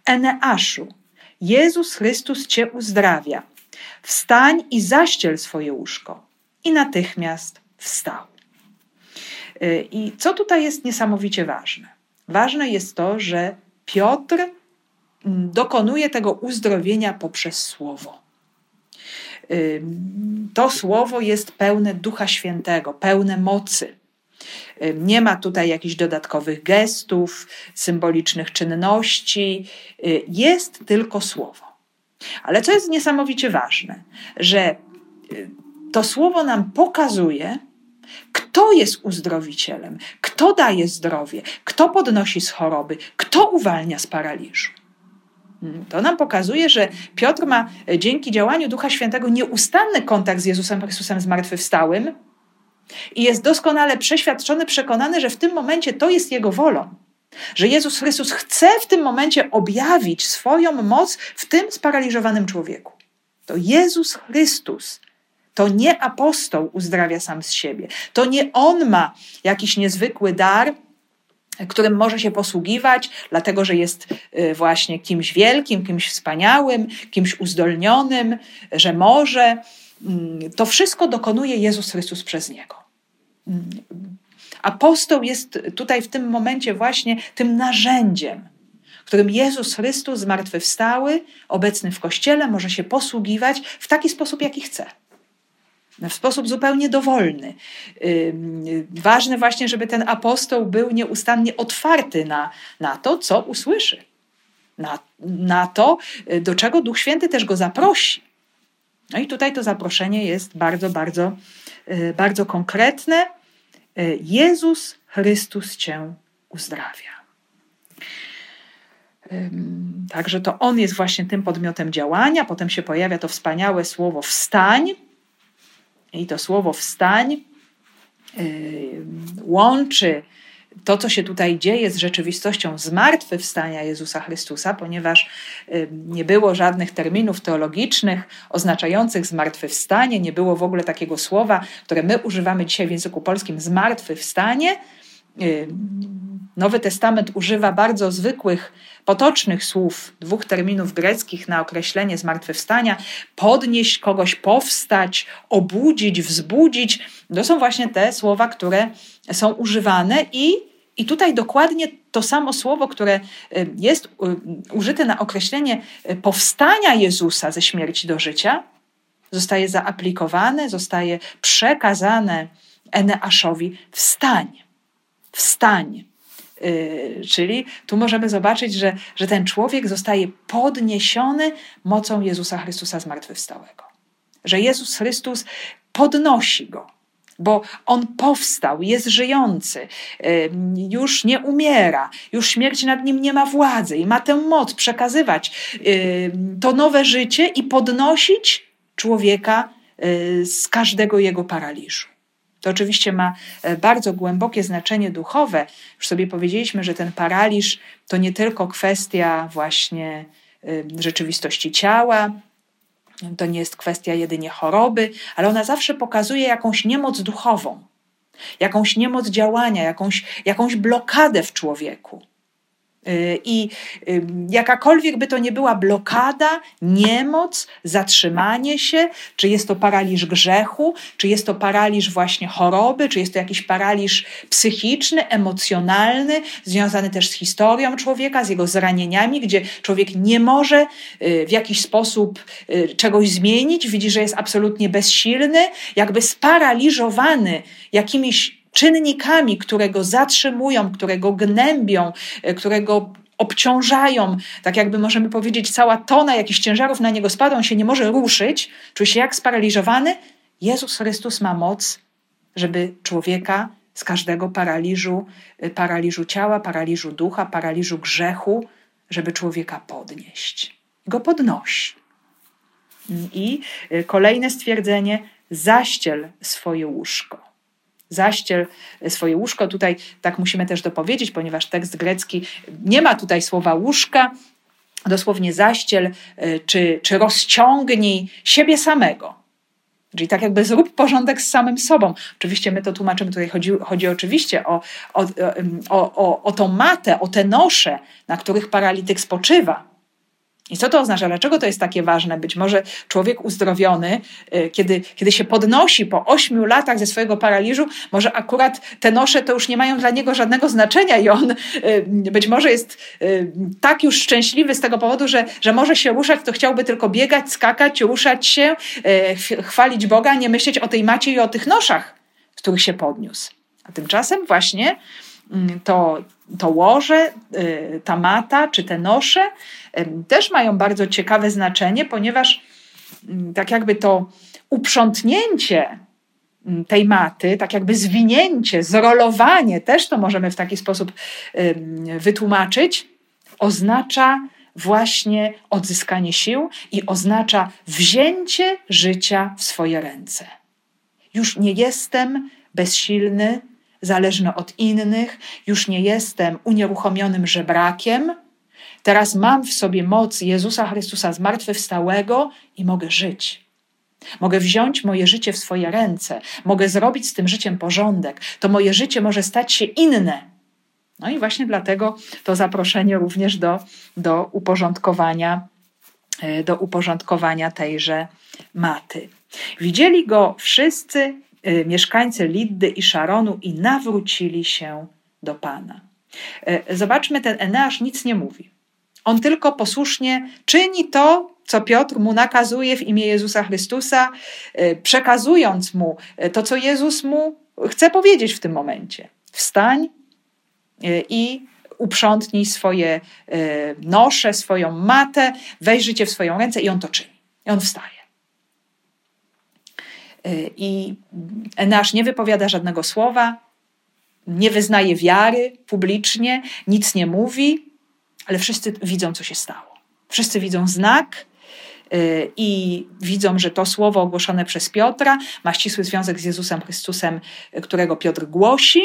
B: Eneaszu, Jezus Chrystus cię uzdrawia. Wstań i zaściel swoje łóżko. I natychmiast wstał. Y, I co tutaj jest niesamowicie ważne? Ważne jest to, że Piotr mm, dokonuje tego uzdrowienia poprzez słowo. Y, to słowo jest pełne Ducha Świętego, pełne mocy. Nie ma tutaj jakichś dodatkowych gestów, symbolicznych czynności, jest tylko słowo. Ale co jest niesamowicie ważne, że to słowo nam pokazuje, kto jest uzdrowicielem, kto daje zdrowie, kto podnosi z choroby, kto uwalnia z paraliżu. To nam pokazuje, że Piotr ma dzięki działaniu Ducha Świętego nieustanny kontakt z Jezusem Chrystusem zmartwychwstałym, i jest doskonale przeświadczony, przekonany, że w tym momencie to jest Jego wolą. Że Jezus Chrystus chce w tym momencie objawić swoją moc w tym sparaliżowanym człowieku. To Jezus Chrystus, to nie apostoł uzdrawia sam z siebie. To nie on ma jakiś niezwykły dar, którym może się posługiwać, dlatego że jest y, właśnie kimś wielkim, kimś wspaniałym, kimś uzdolnionym, że może. Mm, to wszystko dokonuje Jezus Chrystus przez niego. Apostoł jest tutaj w tym momencie właśnie tym narzędziem, którym Jezus Chrystus zmartwychwstały, obecny w Kościele, może się posługiwać w taki sposób, jaki chce. W sposób zupełnie dowolny. Ważne właśnie, żeby ten apostoł był nieustannie otwarty na, na to, co usłyszy, na, na to, do czego Duch Święty też go zaprosi. No i tutaj to zaproszenie jest bardzo, bardzo, y, bardzo konkretne. Y, Jezus Chrystus Cię uzdrawia. Także to On jest właśnie tym podmiotem działania. Potem się pojawia to wspaniałe słowo wstań. I to słowo wstań łączy to, co się tutaj dzieje z rzeczywistością zmartwychwstania Jezusa Chrystusa, ponieważ nie było żadnych terminów teologicznych oznaczających zmartwychwstanie, nie było w ogóle takiego słowa, które my używamy dzisiaj w języku polskim zmartwychwstanie. Nowy Testament używa bardzo zwykłych, potocznych słów, dwóch terminów greckich na określenie zmartwychwstania: podnieść kogoś, powstać, obudzić, wzbudzić. To są właśnie te słowa, które są używane i i tutaj dokładnie to samo słowo, które y, jest y, użyte na określenie y, powstania Jezusa ze śmierci do życia, zostaje zaaplikowane, zostaje przekazane Eneaszowi wstań. Wstań. Czyli tu możemy zobaczyć, że, że ten człowiek zostaje podniesiony mocą Jezusa Chrystusa zmartwychwstałego. Że Jezus Chrystus podnosi go bo on powstał, jest żyjący, już nie umiera, już śmierć nad nim nie ma władzy i ma tę moc przekazywać to nowe życie i podnosić człowieka y, z każdego jego paraliżu. To oczywiście ma e, bardzo głębokie znaczenie duchowe. Już sobie powiedzieliśmy, że ten paraliż to nie tylko kwestia właśnie rzeczywistości ciała, To nie jest kwestia jedynie choroby, ale ona zawsze pokazuje jakąś niemoc duchową, jakąś niemoc działania, jakąś, jakąś blokadę w człowieku. Y, I y, jakakolwiek by to nie była blokada, niemoc, zatrzymanie się, czy jest to paraliż grzechu, czy jest to paraliż właśnie choroby, czy jest to jakiś paraliż psychiczny, emocjonalny, związany też z historią człowieka, z jego zranieniami, gdzie człowiek nie może y, w jakiś sposób czegoś zmienić, widzi, że jest absolutnie bezsilny, jakby sparaliżowany jakimiś czynnikami, które go zatrzymują, które go gnębią, e, które go obciążają, tak jakby możemy powiedzieć, cała tona jakichś ciężarów na niego spada, on się nie może ruszyć, czuje się jak sparaliżowany. Jezus Chrystus ma moc, żeby człowieka z każdego paraliżu, e, paraliżu ciała, paraliżu ducha, paraliżu grzechu, żeby człowieka podnieść. Go podnosi. I e, kolejne stwierdzenie: zaściel swoje łóżko zaściel swoje łóżko. Tutaj tak musimy też dopowiedzieć, ponieważ tekst grecki nie ma tutaj słowa łóżka, dosłownie zaściel e, czy, czy rozciągnij siebie samego. Czyli tak jakby zrób porządek z samym sobą. Oczywiście my to tłumaczymy, tutaj chodzi, chodzi oczywiście o, o, o, o, o tą matę, o te nosze, na których paralityk spoczywa. I co to oznacza? Dlaczego to jest takie ważne? Być może człowiek uzdrowiony, y, kiedy, kiedy się podnosi po ośmiu latach ze swojego paraliżu, może akurat te nosze to już nie mają dla niego żadnego znaczenia i on y, być może jest y, tak już szczęśliwy z tego powodu, że, że może się ruszać, to chciałby tylko biegać, skakać, ruszać się, chwalić Boga, nie myśleć o tej macie i o tych noszach, z których się podniósł. A tymczasem właśnie to, to łoże, ta mata czy te nosze też mają bardzo ciekawe znaczenie, ponieważ mm, tak jakby to uprzątnięcie mm, tej maty, tak jakby zwinięcie, zrolowanie, też to możemy w taki sposób wytłumaczyć, oznacza właśnie odzyskanie sił i oznacza wzięcie życia w swoje ręce. Już nie jestem bezsilny, zależny od innych, już nie jestem unieruchomionym żebrakiem, Teraz mam w sobie moc Jezusa Chrystusa zmartwychwstałego i mogę żyć. Mogę wziąć moje życie w swoje ręce, mogę zrobić z tym życiem porządek. To moje życie może stać się inne. No i właśnie dlatego to zaproszenie również do, do uporządkowania, e, do uporządkowania tejże maty. Widzieli go wszyscy mieszkańcy Liddy i Szaronu i nawrócili się do Pana. E, zobaczmy, ten Eneasz nic nie mówi. On tylko posłusznie czyni to, co Piotr mu nakazuje w imię Jezusa Chrystusa, e, przekazując mu to, co Jezus mu chce powiedzieć w tym momencie. Wstań i uprzątnij swoje nosze, swoją matę, weź życie w swoją ręce i on to czyni. I on wstaje. I Enasz nie wypowiada żadnego słowa, nie wyznaje wiary publicznie, nic nie mówi, ale wszyscy widzą, co się stało. Wszyscy widzą znak y, i widzą, że to słowo ogłoszone przez Piotra ma ścisły związek z Jezusem Chrystusem, którego Piotr głosi.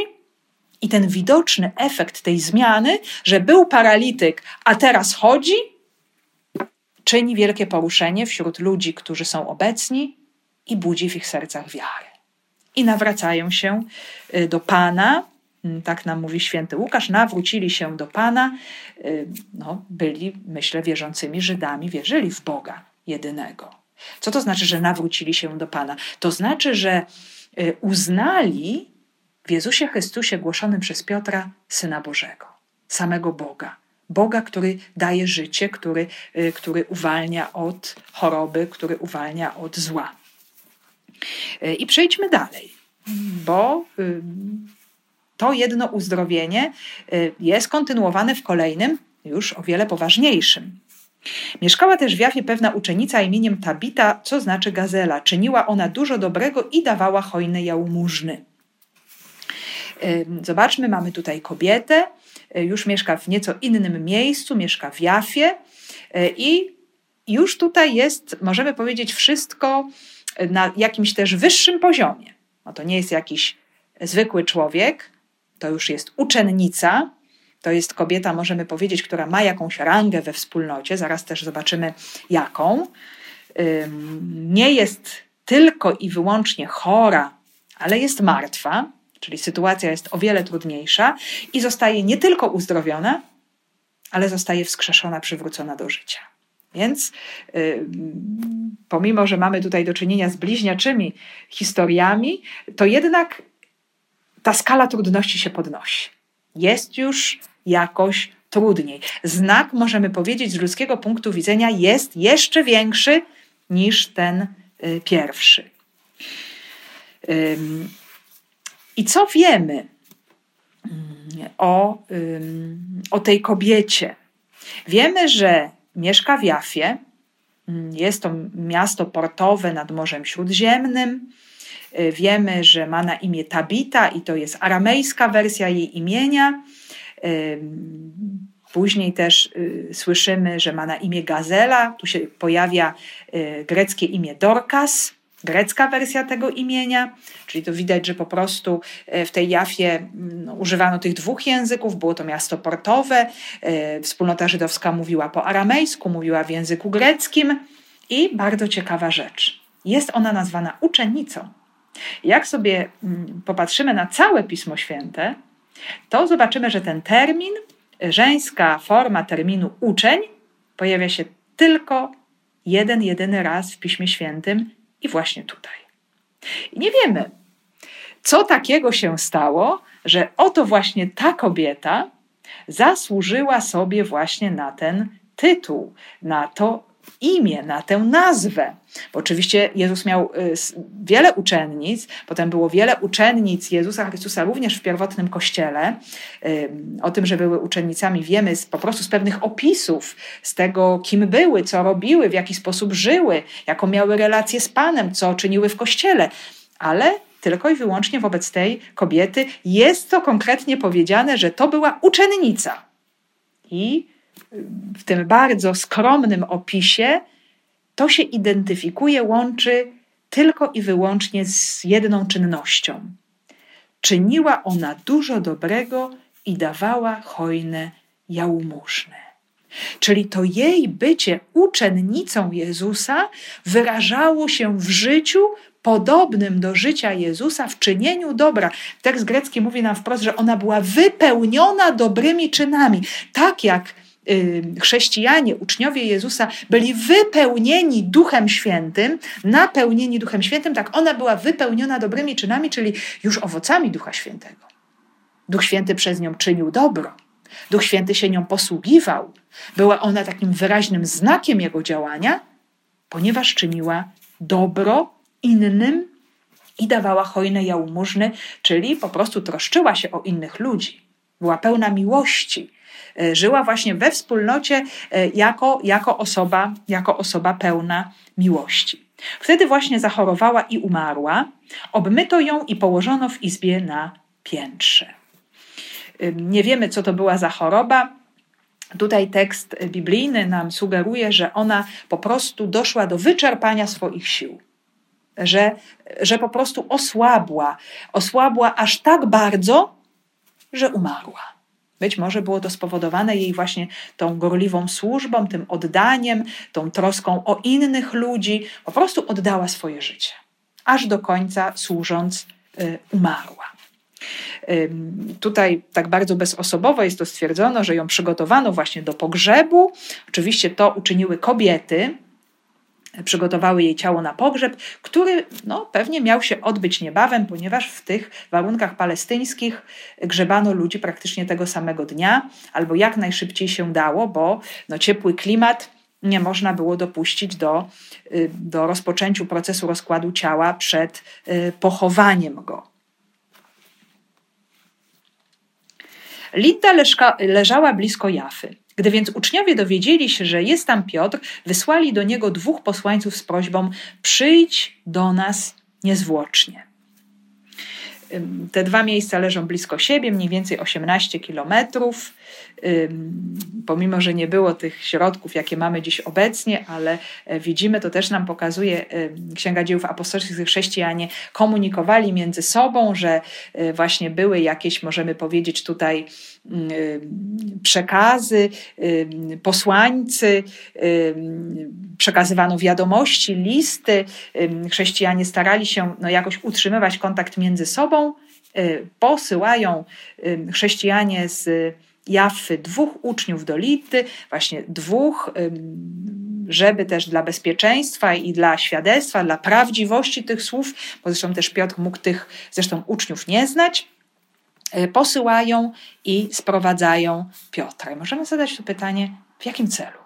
B: I ten widoczny efekt tej zmiany, że był paralityk, a teraz chodzi, czyni wielkie poruszenie wśród ludzi, którzy są obecni i budzi w ich sercach wiarę. I nawracają się y, do Pana, Mm, tak nam mówi święty Łukasz, nawrócili się do Pana, y, no, byli, myślę, wierzącymi Żydami, wierzyli w Boga jedynego. Co to znaczy, że nawrócili się do Pana? To znaczy, że y, uznali w Jezusie Chrystusie głoszonym przez Piotra Syna Bożego, samego Boga. Boga, który daje życie, który, który uwalnia od choroby, który uwalnia od zła. I przejdźmy dalej, bo to jedno uzdrowienie y, jest kontynuowane w kolejnym, już o wiele poważniejszym. Mieszkała też w Jafie pewna uczennica imieniem Tabita, co znaczy gazela. Czyniła ona dużo dobrego i dawała hojne jałmużny. Y, zobaczmy, mamy tutaj kobietę, y, już mieszka w nieco innym miejscu, mieszka w Jafie i już tutaj jest, możemy powiedzieć, wszystko na jakimś też wyższym poziomie. No to nie jest jakiś zwykły człowiek, to już jest uczennica, to jest kobieta, możemy powiedzieć, która ma jakąś rangę we wspólnocie, zaraz też zobaczymy jaką. nie jest tylko i wyłącznie chora, ale jest martwa, czyli sytuacja jest o wiele trudniejsza i zostaje nie tylko uzdrowiona, ale zostaje wskrzeszona, przywrócona do życia. Więc y, pomimo, że mamy tutaj do czynienia z bliźniaczymi historiami, to jednak ta skala trudności się podnosi. Jest już jakoś trudniej. Znak, możemy powiedzieć, z ludzkiego punktu widzenia jest jeszcze większy niż ten y, pierwszy. I co wiemy mm, o, o tej kobiecie? Wiemy, że mieszka w Jafie. Mm, jest to miasto portowe nad Morzem Śródziemnym. Y, wiemy, że ma na imię Tabita i to jest aramejska wersja jej imienia. Później też y, słyszymy, że ma na imię Gazela. Tu się pojawia y, greckie imię Dorcas, grecka wersja tego imienia, czyli to widać, że po prostu w tej Jafie no, używano tych dwóch języków, było to miasto portowe, wspólnota żydowska mówiła po aramejsku, mówiła w języku greckim i bardzo ciekawa rzecz. Jest ona nazwana uczennicą. Jak sobie mm, popatrzymy na całe Pismo Święte, to zobaczymy, że ten termin, żeńska forma terminu uczeń, pojawia się tylko jeden, jedyny raz w Piśmie Świętym i właśnie tutaj. I nie wiemy, co takiego się stało, że oto właśnie ta kobieta zasłużyła sobie właśnie na ten tytuł, na to imię, na tę nazwę. Bo oczywiście Jezus miał y, wiele uczennic, potem było wiele uczennic Jezusa Chrystusa również w pierwotnym kościele. O tym, że były uczennicami, wiemy z, po prostu z pewnych opisów, z tego, kim były, co robiły, w jaki sposób żyły, jaką miały relację z Panem, co czyniły w kościele. Ale tylko i wyłącznie wobec tej kobiety jest to konkretnie powiedziane, że to była uczennica. I w tym bardzo skromnym opisie, to się identyfikuje, łączy tylko i wyłącznie z jedną czynnością. Czyniła ona dużo dobrego i dawała hojne jałmużny. Czyli to jej bycie uczennicą Jezusa wyrażało się w życiu podobnym do życia Jezusa w czynieniu dobra. Tekst grecki mówi nam wprost, że ona była wypełniona dobrymi czynami. Tak jak chrześcijanie, uczniowie Jezusa byli wypełnieni Duchem Świętym, napełnieni Duchem Świętym, tak ona była wypełniona dobrymi czynami, czyli już owocami Ducha Świętego. Duch Święty przez nią czynił dobro. Duch Święty się nią posługiwał. Była ona takim wyraźnym znakiem jego działania, ponieważ czyniła dobro innym i dawała hojne jałmużny, czyli po prostu troszczyła się o innych ludzi. Była pełna miłości, żyła właśnie we wspólnocie e, jako, jako, osoba, jako osoba pełna miłości. Wtedy właśnie zachorowała i umarła. Obmyto ją i położono w izbie na piętrze. Nie wiemy, co to była za choroba. Tutaj tekst biblijny nam sugeruje, że ona po prostu doszła do wyczerpania swoich sił, że, że po prostu osłabła, osłabła aż tak bardzo, że umarła. Być może było to spowodowane jej właśnie tą gorliwą służbą, tym oddaniem, tą troską o innych ludzi. Po prostu oddała swoje życie, aż do końca służąc y, umarła. Tutaj tak bardzo bezosobowo jest to stwierdzono, że ją przygotowano właśnie do pogrzebu. Oczywiście to uczyniły kobiety, przygotowały jej ciało na pogrzeb, który no, pewnie miał się odbyć niebawem, ponieważ w tych warunkach palestyńskich grzebano ludzi praktycznie tego samego dnia, albo jak najszybciej się dało, bo no, ciepły klimat nie można było dopuścić do, y, do rozpoczęciu procesu rozkładu ciała przed y, pochowaniem go. Linda leżała blisko Jafy. Gdy więc uczniowie dowiedzieli się, że jest tam Piotr, wysłali do niego dwóch posłańców z prośbą: Przyjdź do nas niezwłocznie. Te dwa miejsca leżą blisko siebie, mniej więcej 18 kilometrów. pomimo że nie było tych środków, jakie mamy dziś obecnie, ale e, widzimy, to też nam pokazuje Księga Dziełów Apostolskich, że chrześcijanie komunikowali między sobą, że e, właśnie były jakieś, możemy powiedzieć tutaj, przekazy, posłańcy, przekazywano wiadomości, listy. Chrześcijanie starali się no, jakoś utrzymywać kontakt między sobą. Posyłają chrześcijanie z Jaffy dwóch uczniów do Litty, właśnie dwóch, żeby też dla bezpieczeństwa i dla świadectwa, dla prawdziwości tych słów, bo zresztą też Piotr mógł tych zresztą uczniów nie znać, posyłają i sprowadzają Piotra. Możemy zadać tu pytanie, w jakim celu?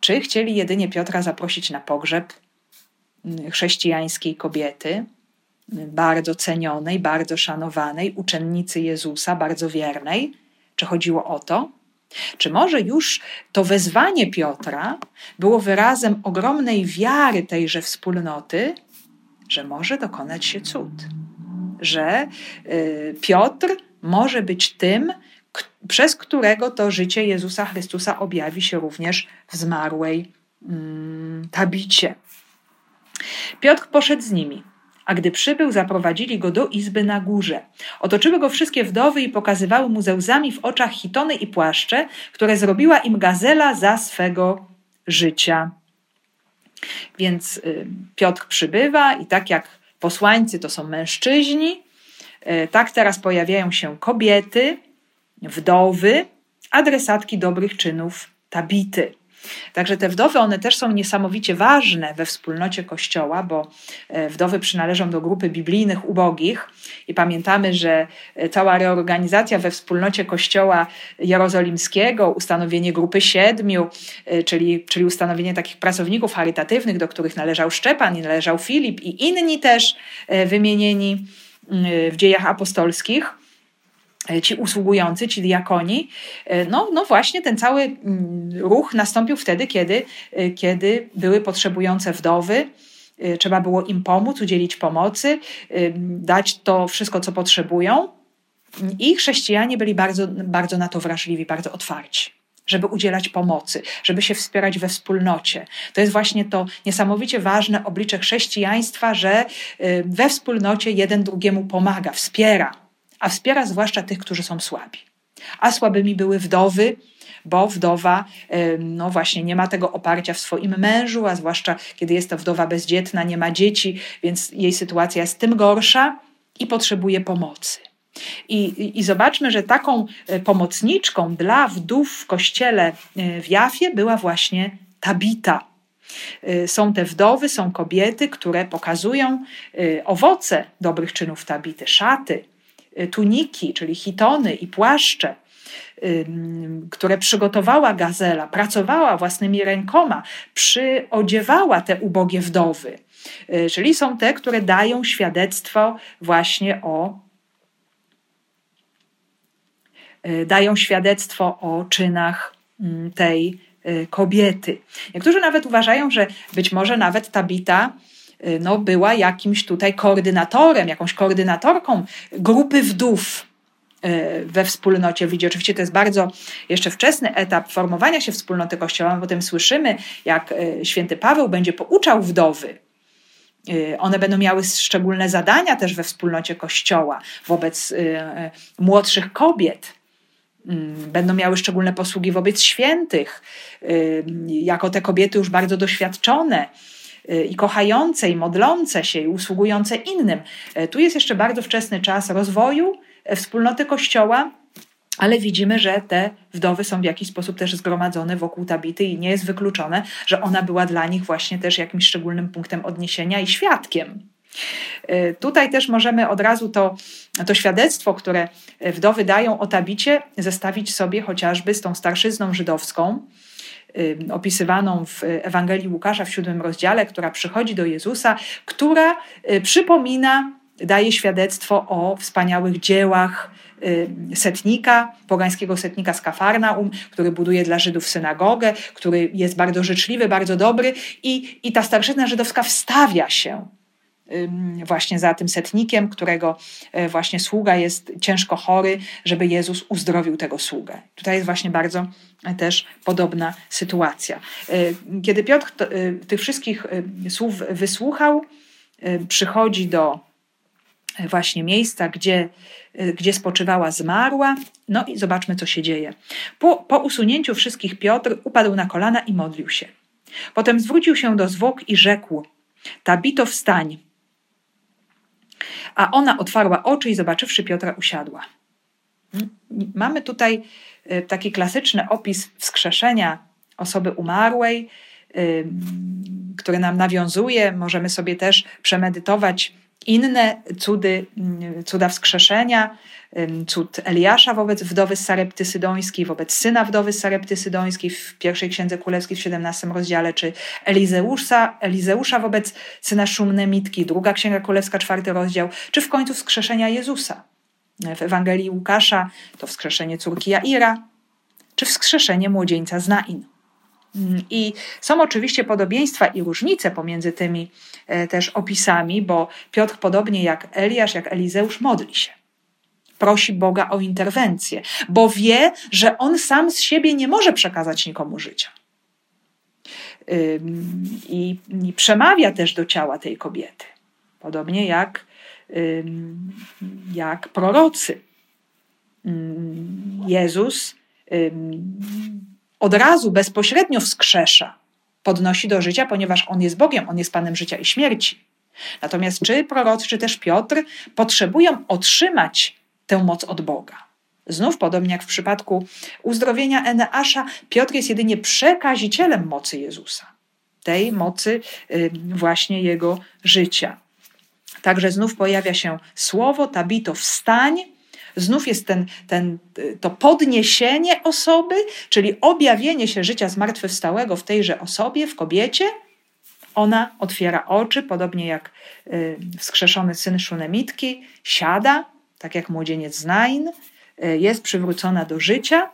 B: Czy chcieli jedynie Piotra zaprosić na pogrzeb mm, chrześcijańskiej kobiety, bardzo cenionej, bardzo szanowanej, uczennicy Jezusa, bardzo wiernej? Czy chodziło o to? Czy może już to wezwanie Piotra było wyrazem ogromnej wiary tejże wspólnoty, że może dokonać się cud? Że y, Piotr może być tym, przez którego to życie Jezusa Chrystusa objawi się również w zmarłej mm, tabicie. Piotr poszedł z nimi. A gdy przybył, zaprowadzili go do izby na górze. Otoczyły go wszystkie wdowy i pokazywały mu ze łzami w oczach hitony i płaszcze, które zrobiła im gazela za swego życia. Więc y, Piotr przybywa i tak jak posłańcy to są mężczyźni, y, tak teraz pojawiają się kobiety, wdowy, adresatki dobrych czynów, tabity. Także te wdowy, one też są niesamowicie ważne we wspólnocie Kościoła, bo e, wdowy przynależą do grupy biblijnych ubogich i pamiętamy, że e, cała reorganizacja we wspólnocie Kościoła Jerozolimskiego, ustanowienie grupy siedmiu, e, czyli, czyli ustanowienie takich pracowników charytatywnych, do których należał Szczepan i należał Filip i inni też wymienieni w dziejach apostolskich, ci usługujący, ci diakoni. E, no, no właśnie ten cały mm, ruch nastąpił wtedy, kiedy, e, kiedy były potrzebujące wdowy. Trzeba było im pomóc, udzielić pomocy, dać to wszystko, co potrzebują. I chrześcijanie byli bardzo, bardzo na to wrażliwi, bardzo otwarci żeby udzielać pomocy, żeby się wspierać we wspólnocie. To jest właśnie to niesamowicie ważne oblicze chrześcijaństwa, że we wspólnocie jeden drugiemu pomaga, wspiera a wspiera zwłaszcza tych, którzy są słabi. A słabymi były wdowy, bo wdowa no właśnie nie ma tego oparcia w swoim mężu, a zwłaszcza kiedy jest to wdowa bezdzietna, nie ma dzieci, więc jej sytuacja jest tym gorsza i potrzebuje pomocy. I, i, I, zobaczmy, że taką e, pomocniczką dla wdów w kościele e, w Jafie była właśnie Tabita. E, są te wdowy, są kobiety, które pokazują owoce dobrych czynów Tabity, szaty, tuniki, czyli hitony i płaszcze, które przygotowała Gazela, pracowała własnymi rękoma, przyodziewała te ubogie wdowy. Y, czyli są te, które dają świadectwo właśnie o y, dają świadectwo o czynach tej kobiety. Niektórzy nawet uważają, że być może nawet Tabita Y, no, była jakimś tutaj koordynatorem, jakąś koordynatorką grupy wdów y, we wspólnocie ludzi. Oczywiście to jest bardzo jeszcze wczesny etap formowania się wspólnoty kościoła, potem słyszymy, jak y, święty Paweł będzie pouczał wdowy. One będą miały szczególne zadania też we wspólnocie kościoła wobec młodszych kobiet. Mm, będą miały szczególne posługi wobec świętych, jako te kobiety już bardzo doświadczone Y, i kochające, i modlące się, i usługujące innym. Y, tu jest jeszcze bardzo wczesny czas rozwoju y, wspólnoty Kościoła, ale widzimy, że te wdowy są w jakiś sposób też zgromadzone wokół Tabity i nie jest wykluczone, że ona była dla nich właśnie też jakimś szczególnym punktem odniesienia i świadkiem. Tutaj też możemy od razu to, to świadectwo, które wdowy dają o Tabicie, zestawić sobie chociażby z tą starszyzną żydowską, opisywaną w Ewangelii Łukasza w siódmym rozdziale, która przychodzi do Jezusa, która y, przypomina, daje świadectwo o wspaniałych dziełach setnika, pogańskiego setnika z Kafarnaum, który buduje dla Żydów synagogę, który jest bardzo życzliwy, bardzo dobry i, i ta starszyzna żydowska wstawia się właśnie za tym setnikiem, którego e, właśnie sługa jest ciężko chory, żeby Jezus uzdrowił tego sługę. Tutaj jest właśnie bardzo e, też podobna sytuacja. E, kiedy Piotr tych wszystkich słów wysłuchał, przychodzi do właśnie miejsca, gdzie, gdzie spoczywała zmarła. No i zobaczmy, co się dzieje. Po, po usunięciu wszystkich Piotr upadł na kolana i modlił się. Potem zwrócił się do zwłok i rzekł: Tabito, wstań. A ona otwarła oczy i zobaczywszy Piotra, usiadła. Mamy tutaj y, taki klasyczny opis wskrzeszenia osoby umarłej, y, który nam nawiązuje. Możemy sobie też przemedytować inne cudy, mm, cuda wskrzeszenia, cud Eliasza wobec wdowy Sarepty Sydońskiej, wobec syna wdowy Sarepty Sydońskiej w pierwszej księdze królewskiej w 17 rozdziale, czy Elizeusza, Elizeusza wobec syna Szumnemitki, druga księga królewska, czwarty rozdział, czy w końcu wskrzeszenia Jezusa. W Ewangelii Łukasza to wskrzeszenie córki Jaira, czy wskrzeszenie młodzieńca z Nain. Mm, I są oczywiście podobieństwa i różnice pomiędzy tymi e, też opisami, bo Piotr, podobnie jak Eliasz, jak Elizeusz, modli się. Prosi Boga o interwencję, bo wie, że on sam z siebie nie może przekazać nikomu życia. I, i przemawia też do ciała tej kobiety, podobnie jak, jak prorocy. Jezus od razu bezpośrednio wskrzesza, podnosi do życia, ponieważ On jest Bogiem, On jest Panem życia i śmierci. Natomiast czy prorocy, czy też Piotr potrzebują otrzymać tę moc od Boga. Znów, podobnie jak w przypadku uzdrowienia Eneasza, Piotr jest jedynie przekazicielem mocy Jezusa, tej mocy y, właśnie jego życia. Także znów pojawia się słowo, tabito, wstań, Znów jest ten, ten, to podniesienie osoby, czyli objawienie się życia zmartwychwstałego w tejże osobie, w kobiecie. Ona otwiera oczy, podobnie jak y, wskrzeszony syn Szunemitki, siada, tak jak młodzieniec z Nain, y, jest przywrócona do życia.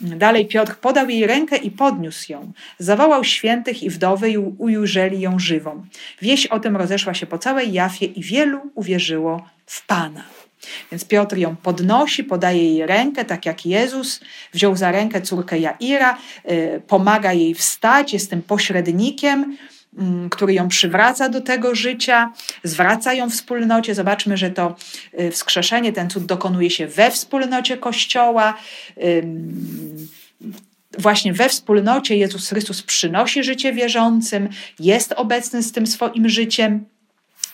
B: Dalej Piotr podał jej rękę i podniósł ją. Zawołał świętych i wdowy i ujrzeli ją żywą. Wieś o tym rozeszła się po całej Jafie i wielu uwierzyło w Pana. Więc Piotr ją podnosi, podaje jej rękę, tak jak Jezus wziął za rękę córkę Jaira, y, pomaga jej wstać, jest tym pośrednikiem, który ją przywraca do tego życia, zwraca ją wspólnocie. Zobaczmy, że to y, wskrzeszenie, ten cud dokonuje się we wspólnocie Kościoła. Właśnie we wspólnocie Jezus Chrystus przynosi życie wierzącym, jest obecny z tym swoim życiem.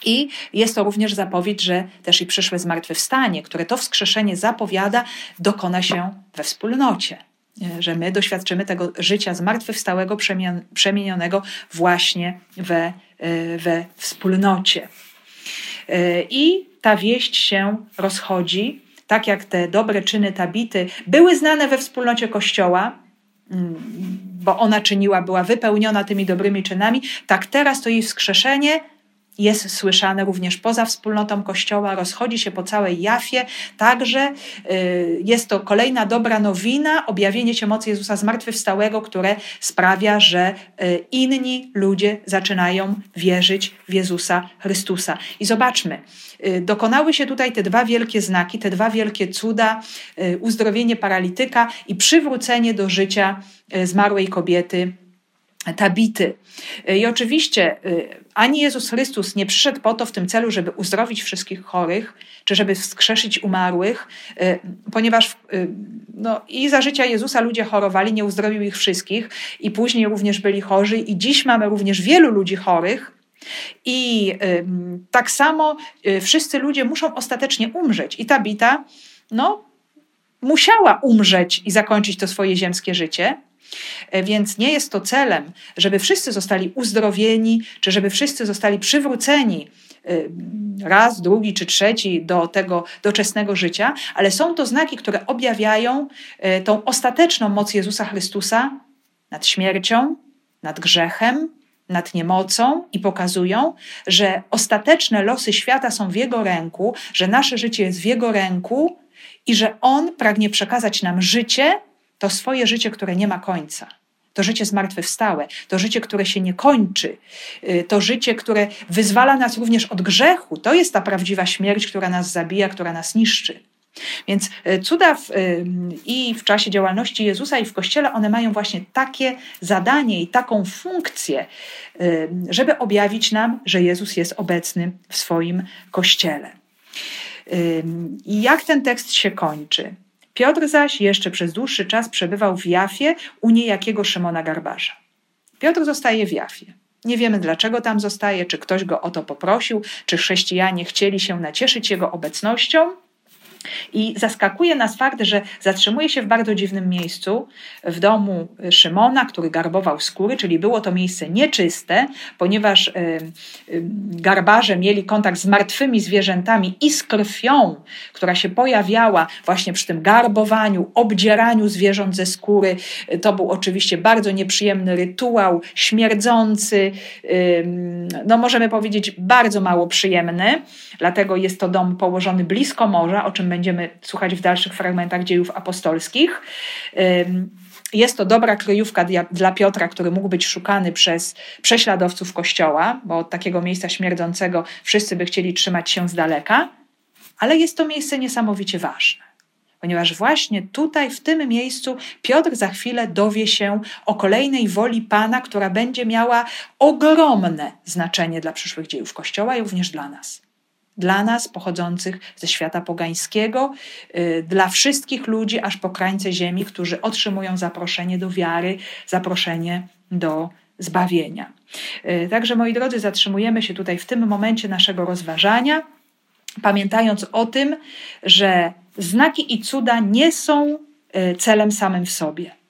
B: I jest to również zapowiedź, że też i przyszłe zmartwychwstanie, które to wskrzeszenie zapowiada, dokona się we wspólnocie. Że my doświadczymy tego życia zmartwychwstałego, przemienionego właśnie we, e, we wspólnocie. E, I ta wieść się rozchodzi, tak jak te dobre czyny Tabity były znane we wspólnocie Kościoła, mm, bo ona czyniła, była wypełniona tymi dobrymi czynami, tak teraz to jej wskrzeszenie jest słyszane również poza wspólnotą Kościoła, rozchodzi się po całej Jafie. Także y, jest to kolejna dobra nowina, objawienie się mocy Jezusa zmartwychwstałego, które sprawia, że y, inni ludzie zaczynają wierzyć w Jezusa Chrystusa. I zobaczmy, y, dokonały się tutaj te dwa wielkie znaki, te dwa wielkie cuda, uzdrowienie paralityka i przywrócenie do życia zmarłej kobiety Tabity. I oczywiście ani Jezus Chrystus nie przyszedł po to w tym celu, żeby uzdrowić wszystkich chorych, czy żeby wskrzeszyć umarłych, y, ponieważ y, no, i za życia Jezusa ludzie chorowali, nie uzdrowił ich wszystkich, i później również byli chorzy, i dziś mamy również wielu ludzi chorych. I y, tak samo wszyscy ludzie muszą ostatecznie umrzeć. I Tabita, no, musiała umrzeć i zakończyć to swoje ziemskie życie. E, więc nie jest to celem, żeby wszyscy zostali uzdrowieni, czy żeby wszyscy zostali przywróceni e, raz, drugi czy trzeci do tego doczesnego życia, ale są to znaki, które objawiają e, tą ostateczną moc Jezusa Chrystusa nad śmiercią, nad grzechem, nad niemocą i pokazują, że ostateczne losy świata są w Jego ręku, że nasze życie jest w Jego ręku i że On pragnie przekazać nam życie, to swoje życie, które nie ma końca. To życie zmartwychwstałe, to życie, które się nie kończy, y, to życie, które wyzwala nas również od grzechu. To jest ta prawdziwa śmierć, która nas zabija, która nas niszczy. Więc y, cuda w, y, i w czasie działalności Jezusa, i w Kościele, one mają właśnie takie zadanie i taką funkcję, żeby objawić nam, że Jezus jest obecny w swoim Kościele. I jak ten tekst się kończy? Piotr zaś jeszcze przez dłuższy czas przebywał w Jafie u niejakiego Szymona Garbarza. Piotr zostaje w Jafie. Nie wiemy, dlaczego tam zostaje, czy ktoś go o to poprosił, czy chrześcijanie chcieli się nacieszyć jego obecnością. I zaskakuje nas fakt, że zatrzymuje się w bardzo dziwnym miejscu, w domu Szymona, który garbował skóry, czyli było to miejsce nieczyste, ponieważ garbarze mieli kontakt z martwymi zwierzętami i z krwią, która się pojawiała właśnie przy tym garbowaniu, obdzieraniu zwierząt ze skóry. To był oczywiście bardzo nieprzyjemny rytuał, śmierdzący, no możemy powiedzieć bardzo mało przyjemny, dlatego jest to dom położony blisko morza, o czym będziemy słuchać w dalszych fragmentach dziejów apostolskich. Jest to dobra kryjówka dla Piotra, który mógł być szukany przez prześladowców Kościoła, bo od takiego miejsca śmierdzącego wszyscy by chcieli trzymać się z daleka, ale jest to miejsce niesamowicie ważne ponieważ właśnie tutaj, w tym miejscu, Piotr za chwilę dowie się o kolejnej woli Pana, która będzie miała ogromne znaczenie dla przyszłych dziejów Kościoła i również dla nas dla nas pochodzących ze świata pogańskiego, y, dla wszystkich ludzi aż po krańce ziemi, którzy otrzymują zaproszenie do wiary, zaproszenie do zbawienia. Y, także, moi drodzy, zatrzymujemy się tutaj w tym momencie naszego rozważania, pamiętając o tym, że znaki i cuda nie są y, celem samym w sobie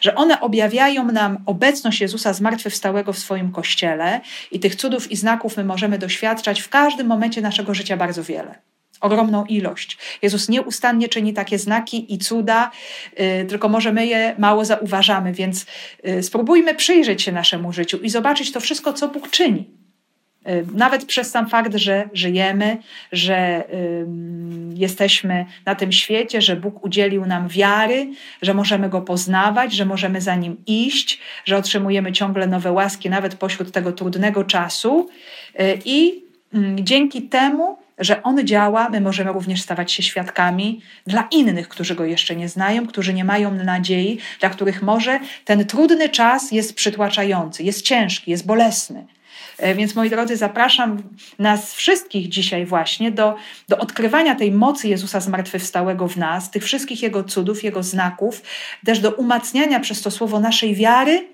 B: że one objawiają nam obecność Jezusa zmartwychwstałego w swoim kościele i tych cudów i znaków my możemy doświadczać w każdym momencie naszego życia bardzo wiele. Ogromną ilość. Jezus nieustannie czyni takie znaki i cuda, yy, tylko może my je mało zauważamy, więc yy, spróbujmy przyjrzeć się naszemu życiu i zobaczyć to wszystko, co Bóg czyni Y, nawet przez sam fakt, że żyjemy, że jesteśmy na tym świecie, że Bóg udzielił nam wiary, że możemy Go poznawać, że możemy za Nim iść, że otrzymujemy ciągle nowe łaski, nawet pośród tego trudnego czasu. Y, I mm, dzięki temu, że On działa, my możemy również stawać się świadkami dla innych, którzy Go jeszcze nie znają, którzy nie mają nadziei, dla których może ten trudny czas jest przytłaczający, jest ciężki, jest bolesny więc moi drodzy, zapraszam nas wszystkich dzisiaj właśnie do, do odkrywania tej mocy Jezusa zmartwychwstałego w nas, tych wszystkich Jego cudów, Jego znaków, też do umacniania przez to słowo naszej wiary,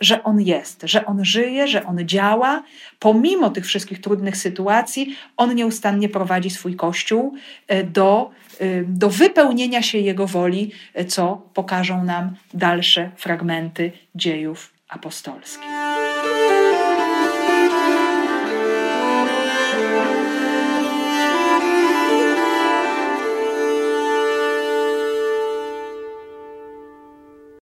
B: że On jest, że On żyje, że On działa. Pomimo tych wszystkich trudnych sytuacji, On nieustannie prowadzi swój Kościół e, do, e, do wypełnienia się Jego woli, co pokażą nam dalsze fragmenty dziejów apostolskich.